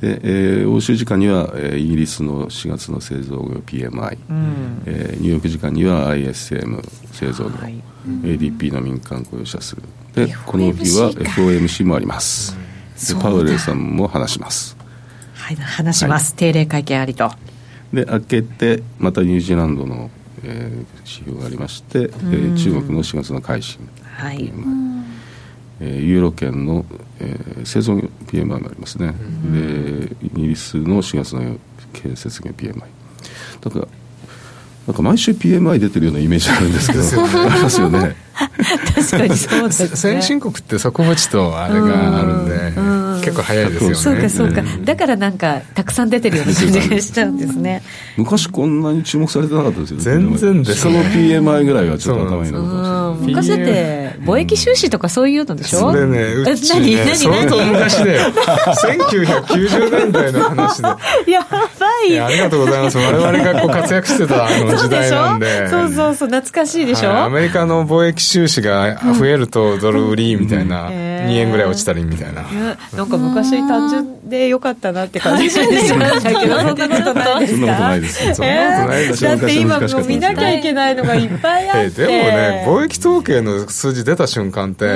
で、えー、欧州時間には、えー、イギリスの4月の製造業 PMI、うん、えー、ニューヨーク時間には ISM 製造業、はい、ADP の民間雇用者数でこの日は FOMC もあります、でパウエルさんも話します。はい話します、はい、定例会見ありと。で明けてまたニュージーランドの、えー、指標がありまして、えー、中国の4月の改新、はい、えー、ユーロ圏の、えー、製造業 PMI もありますね、でイギリスの4月の建設業 PMI だからなんか毎週 PMI 出てるようなイメージあるんですけどありますよね。(laughs) 確かにそうですね。先進国って底持ちとあれがあるんで、うん。うん、結構早いですよね。そうかそうか、だからなんかたくさん出てるような感じがしちゃうんですね。(laughs) 昔こんなに注目されてなかったですよね。全然です、ね、その PMI ぐらいはちょっと頭に残ってまし昔だって貿易収支とかそういうのでしょ？それねうちね相当昔で (laughs) 1990年代の話で。やばいいありがとうございます。我々がこう活躍してたあの (laughs) 時代なんで。そうそうそう懐かしいでしょ、はい、アメリカの貿易収支が増えるとドル売りみたいな、2円ぐらい落ちたりみたいな、なんか昔単純でよかったなって感じしましたけどそんなことないですか？そんなことないですそんなことないですだって今もう見なきゃいけないのがいっぱいあって、でもね貿易統計の数字出た瞬間って、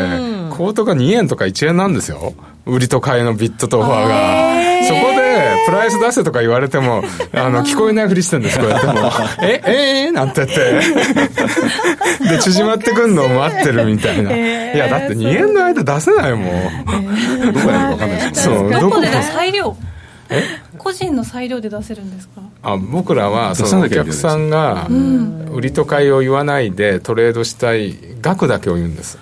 コートが2円とか1円なんですよ。売りと買いのビットとオファーがプライス出せとか言われても (laughs) あの聞こえないふりしてるんですこうやって。(laughs) もえええー、なんて言って。で縮まってくんのを待ってるみたいな、(laughs) いやだって2円の間出せないもん、どこやるか分かんないですそうどこで裁量。個人の裁量で出せるんですか？あ僕らはそのお客さんが売りと買いを言わないでトレードしたい額だけを言うんです。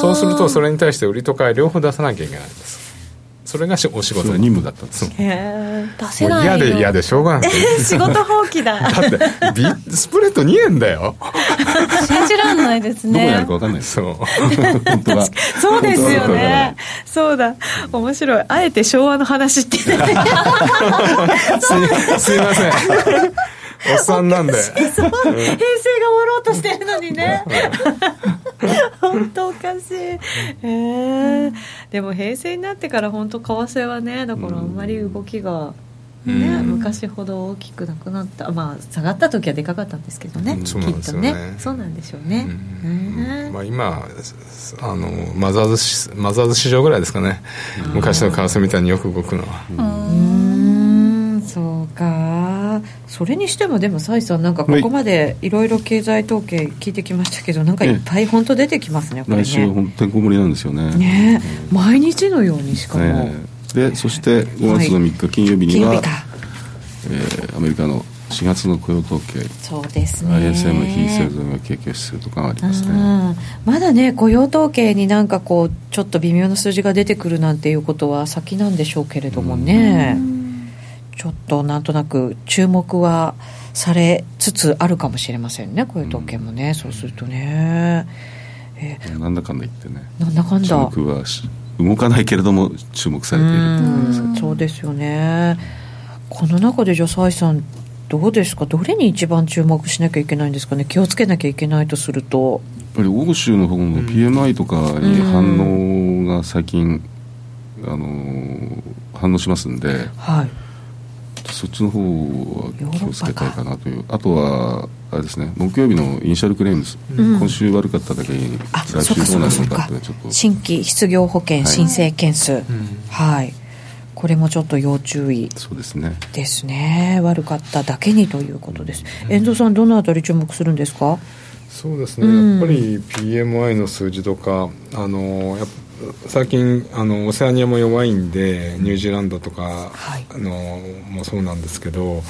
そうするとそれに対して売りと買い両方出さなきゃいけないんですそれがお仕事任務だったんです。出せない嫌で嫌でしょうがない。(laughs) 仕事放棄だ。(laughs) だってビスプレッド2円だよ。(laughs) 信じらんないですね。どこやるか分かんない。そう。本当は。そうですよね。そうだ。面白い。あえて昭和の話って。すいすいません。おっさんなんで。平成が終わろうとしてるのにね (laughs) 本当おかしい。え。ー、でも平成になってから本当為替はねだからあんまり動きが、ね、昔ほど大きくなくなった。まあ下がった時はでかかったんですけどね、きっとね。そうなんでしょうね、まあ、今あのマザーズマザーズ市場ぐらいですかね。昔の為替みたいによく動くのは。うんそうか。それにしてもでも崔さんなんかここまでいろいろ経済統計聞いてきましたけどなんかいっぱい本当出てきますねね。来週本当てんこ盛りなんですよね。ね、うん、毎日のようにしかも、ね、でそして5月の3日金曜日には、はい、えー、アメリカの4月の雇用統計。そうですね。ISM 非製造業景気指数とかありますね。まだね雇用統計になんかこうちょっと微妙な数字が出てくるなんていうことは先なんでしょうけれどもねちょっとなんとなく注目はされつつあるかもしれませんね雇用統計もね、うそうするとね、えー、なんだかんだ言ってね。なんだかんだ。注目は動かないけれども注目されているうそうですよね。この中でじゃあ崔さんどうですか？どれに一番注目しなきゃいけないんですかね？気をつけなきゃいけないとすると。やっぱり欧州の方の PMI とかに反応が最近、あの反応しますんで、はい、そっちの方は気をつけたいかなという。あとはあれですね木曜日の initial claims、うん、今週悪かっただけに来週どうなるのかってちょっと。新規失業保険申請件数、はい、はい。これもちょっと要注意そうですね。ですね。悪かっただけにということです。遠藤さんどのあたり注目するんですか？そうですね、うん、やっぱり PMI の数字とかあのや最近あのオセアニアも弱いんでニュージーランドとか、はい、あのもそうなんですけど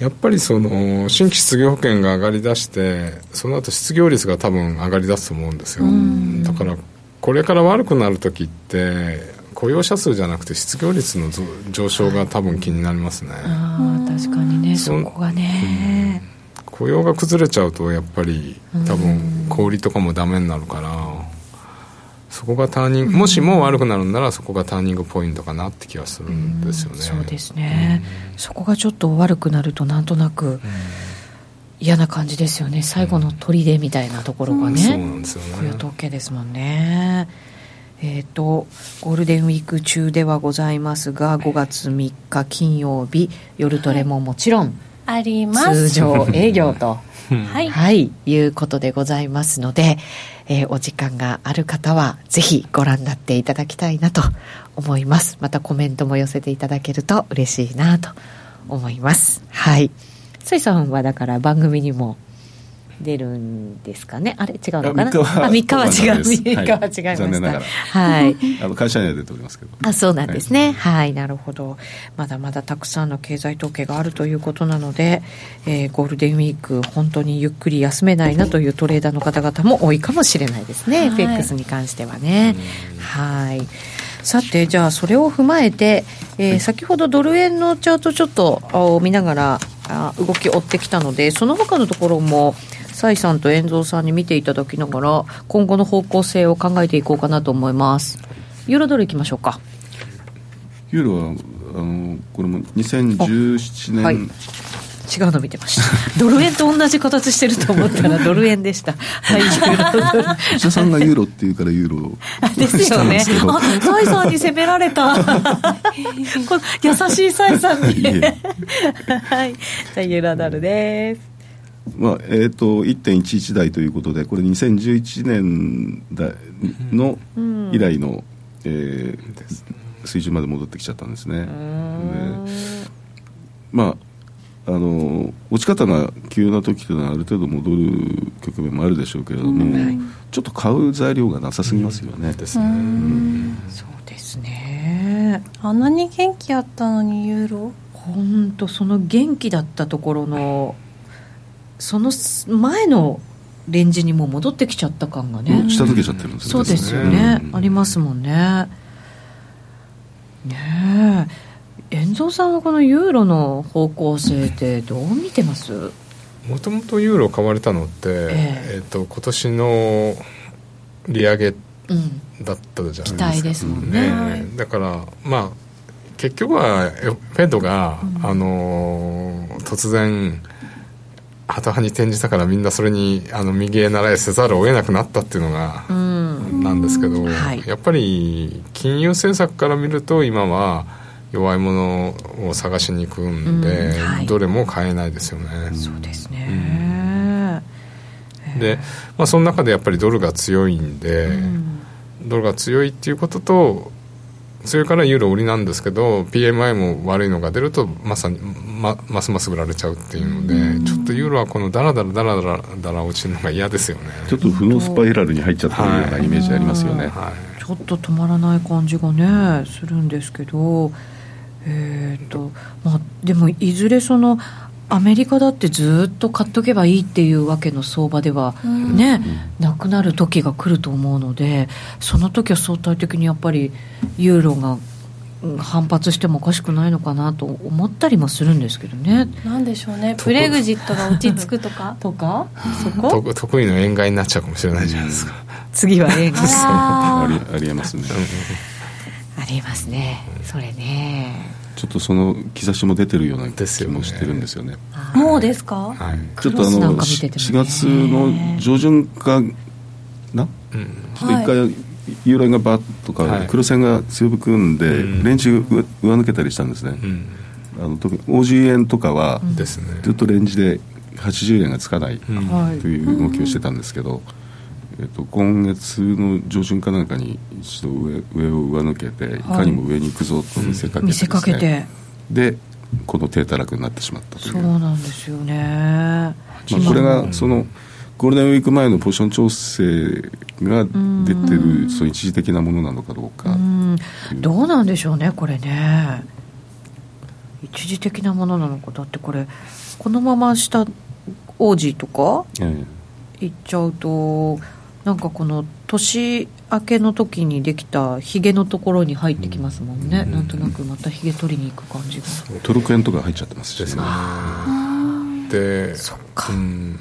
やっぱりその新規失業保険が上がりだしてその後失業率が多分上がりだすと思うんですよ。だからこれから悪くなる時って雇用者数じゃなくて失業率の上昇が多分気になりますね、ああ確かにねそこがね、うん、雇用が崩れちゃうとやっぱり多分小売りとかもダメになるからそこがターニングもしも悪くなるんならそこがターニングポイントかなって気がするんですよね、そうですね、そこがちょっと悪くなるとなんとなく、嫌な感じですよね。最後の砦みたいなところがね、そうなんですよね。雇用統計ですもんね。えーと、ゴールデンウィーク中ではございますが5月3日金曜日夜トレももちろん、あります。通常営業と。はい、はい、いうことでございますので、えー、お時間がある方はぜひご覧になっていただきたいなと思います。またコメントも寄せていただけると嬉しいなと思います。はい。ソさんはだから番組にも出るんですかね？あれ？違うのかな？あ3日は違う。3日は違いました、残念ながら。はい。(laughs) あの会社には出ておりますけど。あそうなんですね、はい、はい、なるほど。まだまだたくさんの経済統計があるということなので、えー、ゴールデンウィーク本当にゆっくり休めないなというトレーダーの方々も多いかもしれないですね、はい、FX に関してはね。はい。さてじゃあそれを踏まえて、えー、先ほどドル円のチャートちょっと見ながらあ動き追ってきたのでその他のところも蔡さんと遠蔵さんに見ていただきながら今後の方向性を考えていこうかなと思います。ユーロドルいきましょうか。ユーロはあのこれも2017年、はい、違うの見てました。(laughs) ドル円と同じ形してると思ったら (laughs) ドル円でした。はいユーロドル。石田さんがユーロっていうからユーロ。(laughs) ですよね。あ蔡さんに責められた。優しい蔡さんに。はい。じゃあユーロドルですまあえーと、1.11台ということでこれ2011年代の以来の、えー、水準まで戻ってきちゃったんですね。でまああの落ち方が急な時というのはある程度戻る局面もあるでしょうけれども、うんはい、ちょっと買う材料がなさすぎますよね。ですね。そうですね。あんなに元気あったのにユーロ？本当その元気だったところのその前のレンジにも戻ってきちゃった感がね、下抜けちゃってるんですね。そうですよね、うん、ありますもんね。ねえ。遠藤さんはこのユーロの方向性ってどう見てます？もともとユーロ買われたのって、えー、えーと今年の利上げだったじゃないですか、うん、期待ですもんね、ね、だからまあ結局はフェッドが、うん、あの突然旗派に転じたからみんなそれにあの右へ習いせざるを得なくなったっていうのが、なんですけど、はい、やっぱり金融政策から見ると今は弱いものを探しに行くんで、うんはい、どれも買えないですよね。そうですね、うん、で、まあ、その中でやっぱりドルが強いんで、うん、ドルが強いっていうことと強いからユーロ売りなんですけど PMI も悪いのが出るとまさにまますます売られちゃうっていうのでちょっとユーロはこのダラダラダラダラダラ落ちるのが嫌ですよね。ちょっと負のスパイラルに入っちゃってるようなイメージありますよね、はい、ちょっと止まらない感じがねするんですけどえー、っとまあでもいずれそのアメリカだってずっと買っとけばいいっていうわけの相場ではね、うん、なくなる時が来ると思うのでその時は相対的にやっぱりユーロが反発してもおかしくないのかなと思ったりもするんですけどね。なんでしょうね。ブレグジットが落ち着くとか？(laughs) とか？そこ？得意 (laughs) の円買いになっちゃうかもしれないじゃないですか。(laughs) 次は円ありありえますね。ありますね。それね。ちょっとその兆しも出てるような気もしてるんですよね。もうですか、はい、ちょっとあの4月の上旬かな、うん、ちょっと一回、ユーロ円がバッとか、黒線が強く組んで、レンジ上抜けたりしたんですね、あの特に OG 円とかは、ずっとレンジで80円がつかない。という動きをしてたんですけど、えっと、今月の上旬かなんかに一度上上を上抜けてい。かにも上に行くぞと見せかけて、ね、見せかけて。でこの低たらくになってしまったという。そうなんですよね、まあ、これがそのゴールデンウィーク前のポジション調整が出てるそう一時的なものなのかどうか。うどうなんでしょうねこれね。一時的なものなのか。だってこれこのまま下王子とか、ええ、いっちゃうとなんかこの年明けの時にできたひげのところに入ってきますもんね、うん、なんとなくまたひげ取りに行く感じが。トルク円とか入っちゃってますしね。でそっか、うん。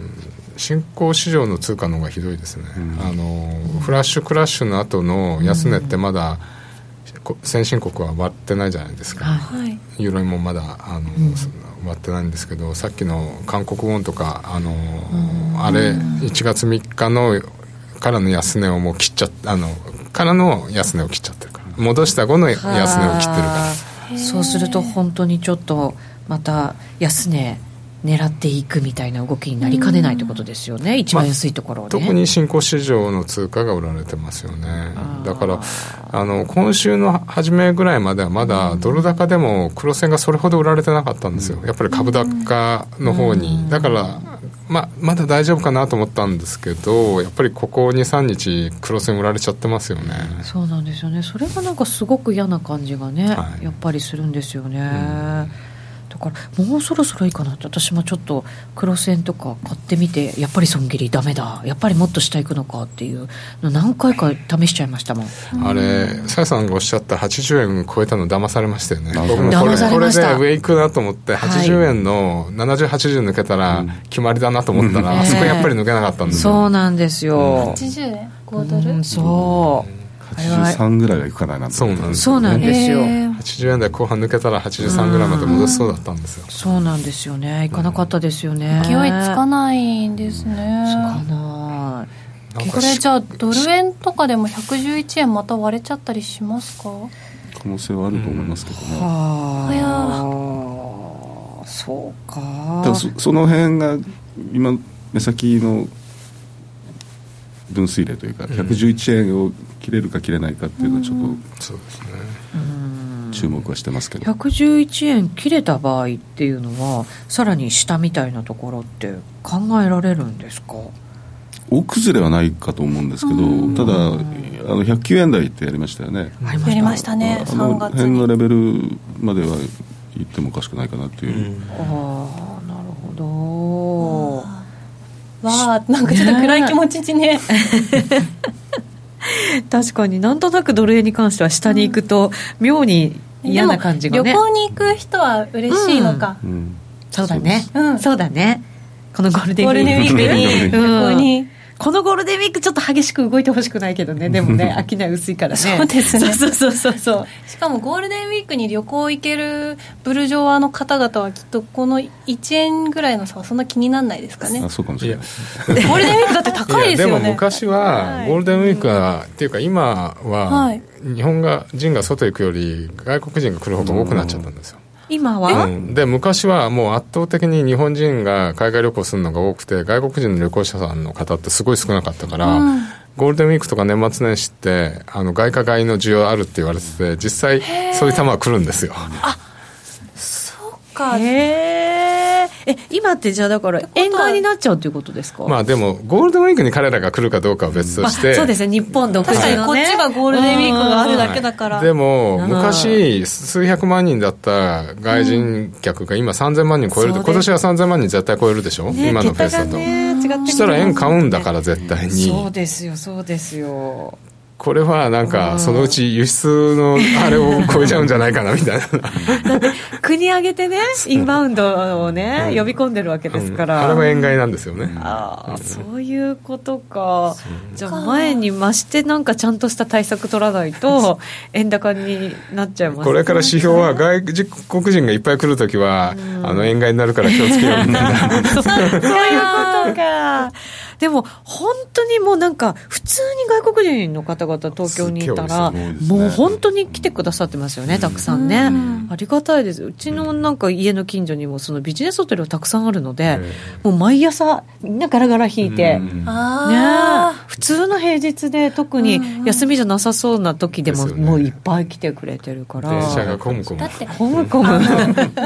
新興市場の通貨の方がひどいですね、うん、あのフラッシュクラッシュの後の安値ってまだ、先進国は割ってないじゃないですか、はい、ユーロ円もまだあの、うん、割ってないんですけどさっきの韓国ウォンとかあの、あれ1月3日のからの安値をもう切っちゃあのからの安値を切っちゃってるから。戻した後の安値を切ってるから。そうすると本当にちょっとまた安値狙っていくみたいな動きになりかねないということですよね、うん、一番安いところ、ね。まあ、特に新興市場の通貨が売られてますよね、だからあの今週の初めぐらいまではまだドル高でも黒線がそれほど売られてなかったんですよ、やっぱり株高の方に、だからまあ、まだ大丈夫かなと思ったんですけどやっぱりここ23日黒線売られちゃってますよね。そうなんですよね。それがなんかすごく嫌な感じがね、はい、やっぱりするんですよね、うんだからもうそろそろいいかなって私もちょっと黒線とか買ってみてやっぱり損切りダメだやっぱりもっと下行くのかっていうの何回か試しちゃいましたもん。あれさやさんがおっしゃった80円超えたの騙されましたよね。僕もこれこれで上行くなと思って80円の7080抜けたら決まりだなと思ったら、あそこやっぱり抜けなかったんですよ、そうなんですよ、80円？5ドル、うん、そう83ぐらいはいかないなそうなんですそうなんですよ。80円台後半抜けたら83ぐらいまで戻しそうだったんですよ。そうなんですよね。いかなかったですよね。勢いつかないんですね。つかない。これじゃあドル円とかでも111円また割れちゃったりしますか？可能性はあると思いますけどね、はあ。そうか。そその辺が今目先の分水嶺というか、111円を切れるか切れないかっていうのはちょっと、そうですね注目はしてますけど。111円切れた場合っていうのはさらに下みたいなところって考えられるんですか？大崩れはないかと思うんですけど、ただ、あの109円台ってやりましたよね、やりましたね、あの辺のレベルまでは行ってもおかしくないかなっていう。ああ、なるほど。わあなんかちょっと暗い気持ちにね。(laughs) 確かになんとなくドル円に関しては下に行くと妙に嫌な感じがね、旅行に行く人は嬉しいのか、うん。うん、そうだね、うん、そうだね。このゴールデンウィークに。旅行にこのゴールデンウィークちょっと激しく動いてほしくないけどね。(laughs) でもね商い薄いから。ね。そうですね。そうそうそうそう。しかもゴールデンウィークに旅行行けるブルジョワの方々はきっとこの1円ぐらいの差はそんな気にならないですかね。あそうかもしれないゴールデンウィークだって高いですよね。でも昔はゴールデンウィークは、っていうか今は日本が人が外行くより外国人が来る方が多くなっちゃったんですよ、今は、うん、で昔はもう圧倒的に日本人が海外旅行するのが多くて外国人の旅行者さんの方ってすごい少なかったから、うん、ゴールデンウィークとか年末年始ってあの外貨買いの需要あるって言われてて実際そういう球は来るんですよ。あそうか。へえ今ってじゃあだから円買いになっちゃうということですか？まあでもゴールデンウィークに彼らが来るかどうかは別として、まあ、そうですね日本独自の、ね、こっちがゴールデンウィークがあるだけだから、でも昔数百万人だった外人客が今3000万人超える、うん、今年は3000万人絶対超えるでしょ、ね、今のペースだと、ね、そしたら円買うんだから絶対に。そうですよそうですよこれはなんかそのうち輸出のあれを超えちゃうんじゃないかなみたいな。だって国挙げてねインバウンドをね、呼び込んでるわけですから、うん、あれも円買いなんですよね。ああ、そういうことか。じゃあ前に増してなんかちゃんとした対策取らないと (laughs) 円高になっちゃいます、ね、これから指標は外国人がいっぱい来るときは、あの円買いになるから気をつけようみたいな。(laughs) そういうことか (laughs) でも本当にもうなんか普通に外国人の方々東京にいたら、ね、もう本当に来てくださってますよねたくさんね、ん、ありがたいです。うちのなんか家の近所にもそのビジネスホテルがたくさんあるので、もう毎朝みんなガラガラ引いて、ね、普通の平日で特に休みじゃなさそうな時でも、もういっぱい来てくれてるから。電車がコムコムだってコムコム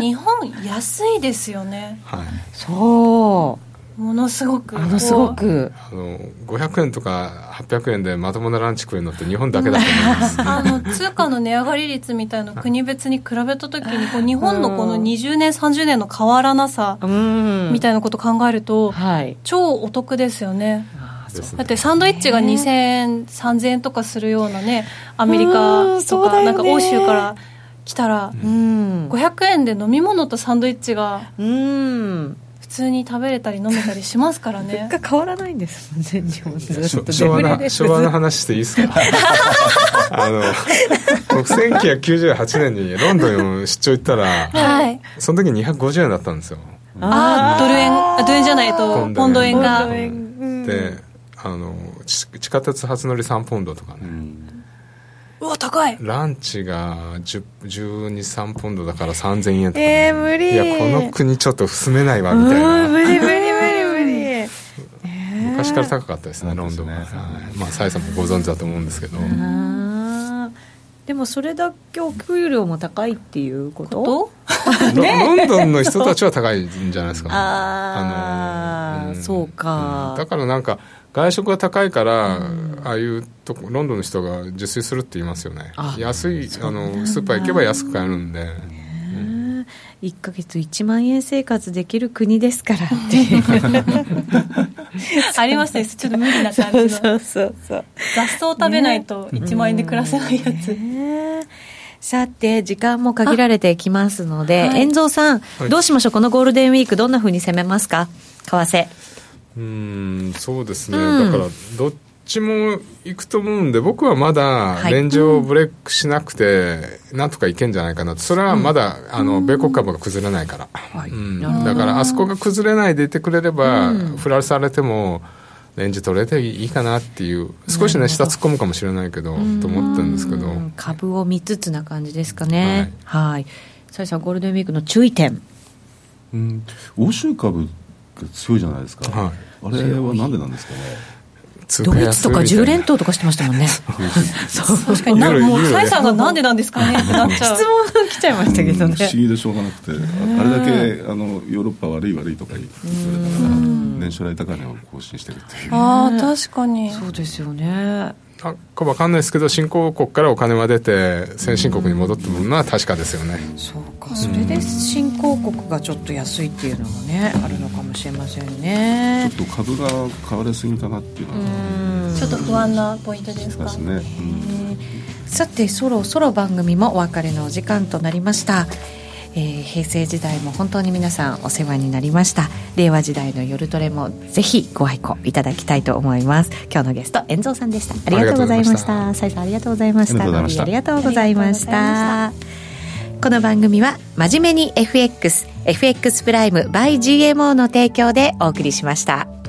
日本安いですよね、はい、そうものすごくものすごく。あの500円とか800円でまともなランチ食えるのって日本だけだと思います。(laughs) あの通貨の値上がり率みたいな国別に比べた時にこう日本のこの20年30年の変わらなさみたいなことを考えると、はい、超お得ですよね。だってサンドイッチが2000円3000円とかするようなねアメリカとか、ね、なんか欧州から来たら、うん、500円で飲み物とサンドイッチが、うん通に食べれたり飲めたりしますからね。物価変わらないんですもんね日本ず昭和の昭和の話していいですか？(laughs) あの僕1998年にロンドン出張行ったら、はい、その時250円だったんですよ。ああドル円ドル円じゃないとポンド円。が。であの地下鉄初乗り3ポンドとかね、うんうわ高い。ランチが123ポンドだから3000円とか、ね、えー、無理。いやこの国ちょっと住めないわみたいな。無理無理無理無理、(laughs) えー、昔から高かったですねロンドンは、ね、まあサイさんもご存知だと思うんですけど。でもそれだけお給料も高いっていうこと？(laughs) ロンドンの人たちは高いんじゃないですかああ、うん、そうか、うん、だからなんか外食が高いから、うん、ああいうとこロンドンの人が自炊するって言いますよね。安いあのスーパー行けば安く買えるんで、ね、1か月1万円生活できる国ですからって (laughs) ありましたちょっと無理な感じの。そうそうそう雑草食べないと1万円で暮らせないやつ、ねさて、時間も限られてきますので、はい、遠蔵さん、はい、どうしましょう、このゴールデンウィーク、どんなふうに攻めますか、為替。うんそうですね、うん、だからどっちも行くと思うんで僕はまだレンジをブレイクしなくて、なんとかいけんじゃないかなと。それはまだ、あの米国株が崩れないから、うん、だからあそこが崩れないでいてくれれば、振らされてもレンジ取れていいかなっていう少しね下突っ込むかもしれないけどと思ってるんですけど。株を見つつな感じですかね。はい。さやさんゴールデンウィークの注意点。うん。欧州株強いじゃないですか、はい、あれはなんでなんですかねドイツとか10連投とかしてましたもんね。(laughs) そう確かになもう蔡さんがなんでなんですかねってなっちゃう。質問来ちゃいましたけどね。不思議でしょうがなくて、あれだけあのヨーロッパ悪い悪いとか言ってたから年初来高値を更新してるっていう。ああ確かに。そうですよね。か分かんないですけど新興国からお金は出て先進国に戻ってくるのは確かですよね、そうかそれで新興国がちょっと安いっていうのもねあるのかもしれませんね。ちょっと株が買われすぎたなっていうのはちょっと不安なポイントですか？ですね、さてそろそろ番組もお別れのお時間となりましたえー、平成時代も本当に皆さんお世話になりました。令和時代の夜トレもぜひご愛顧いただきたいと思います。今日のゲスト遠蔵さんでした。ありがとうございました。さいさんありがとうございました。ありがとうございました。この番組は真面目に FXFX プライム by GMO の提供でお送りしました。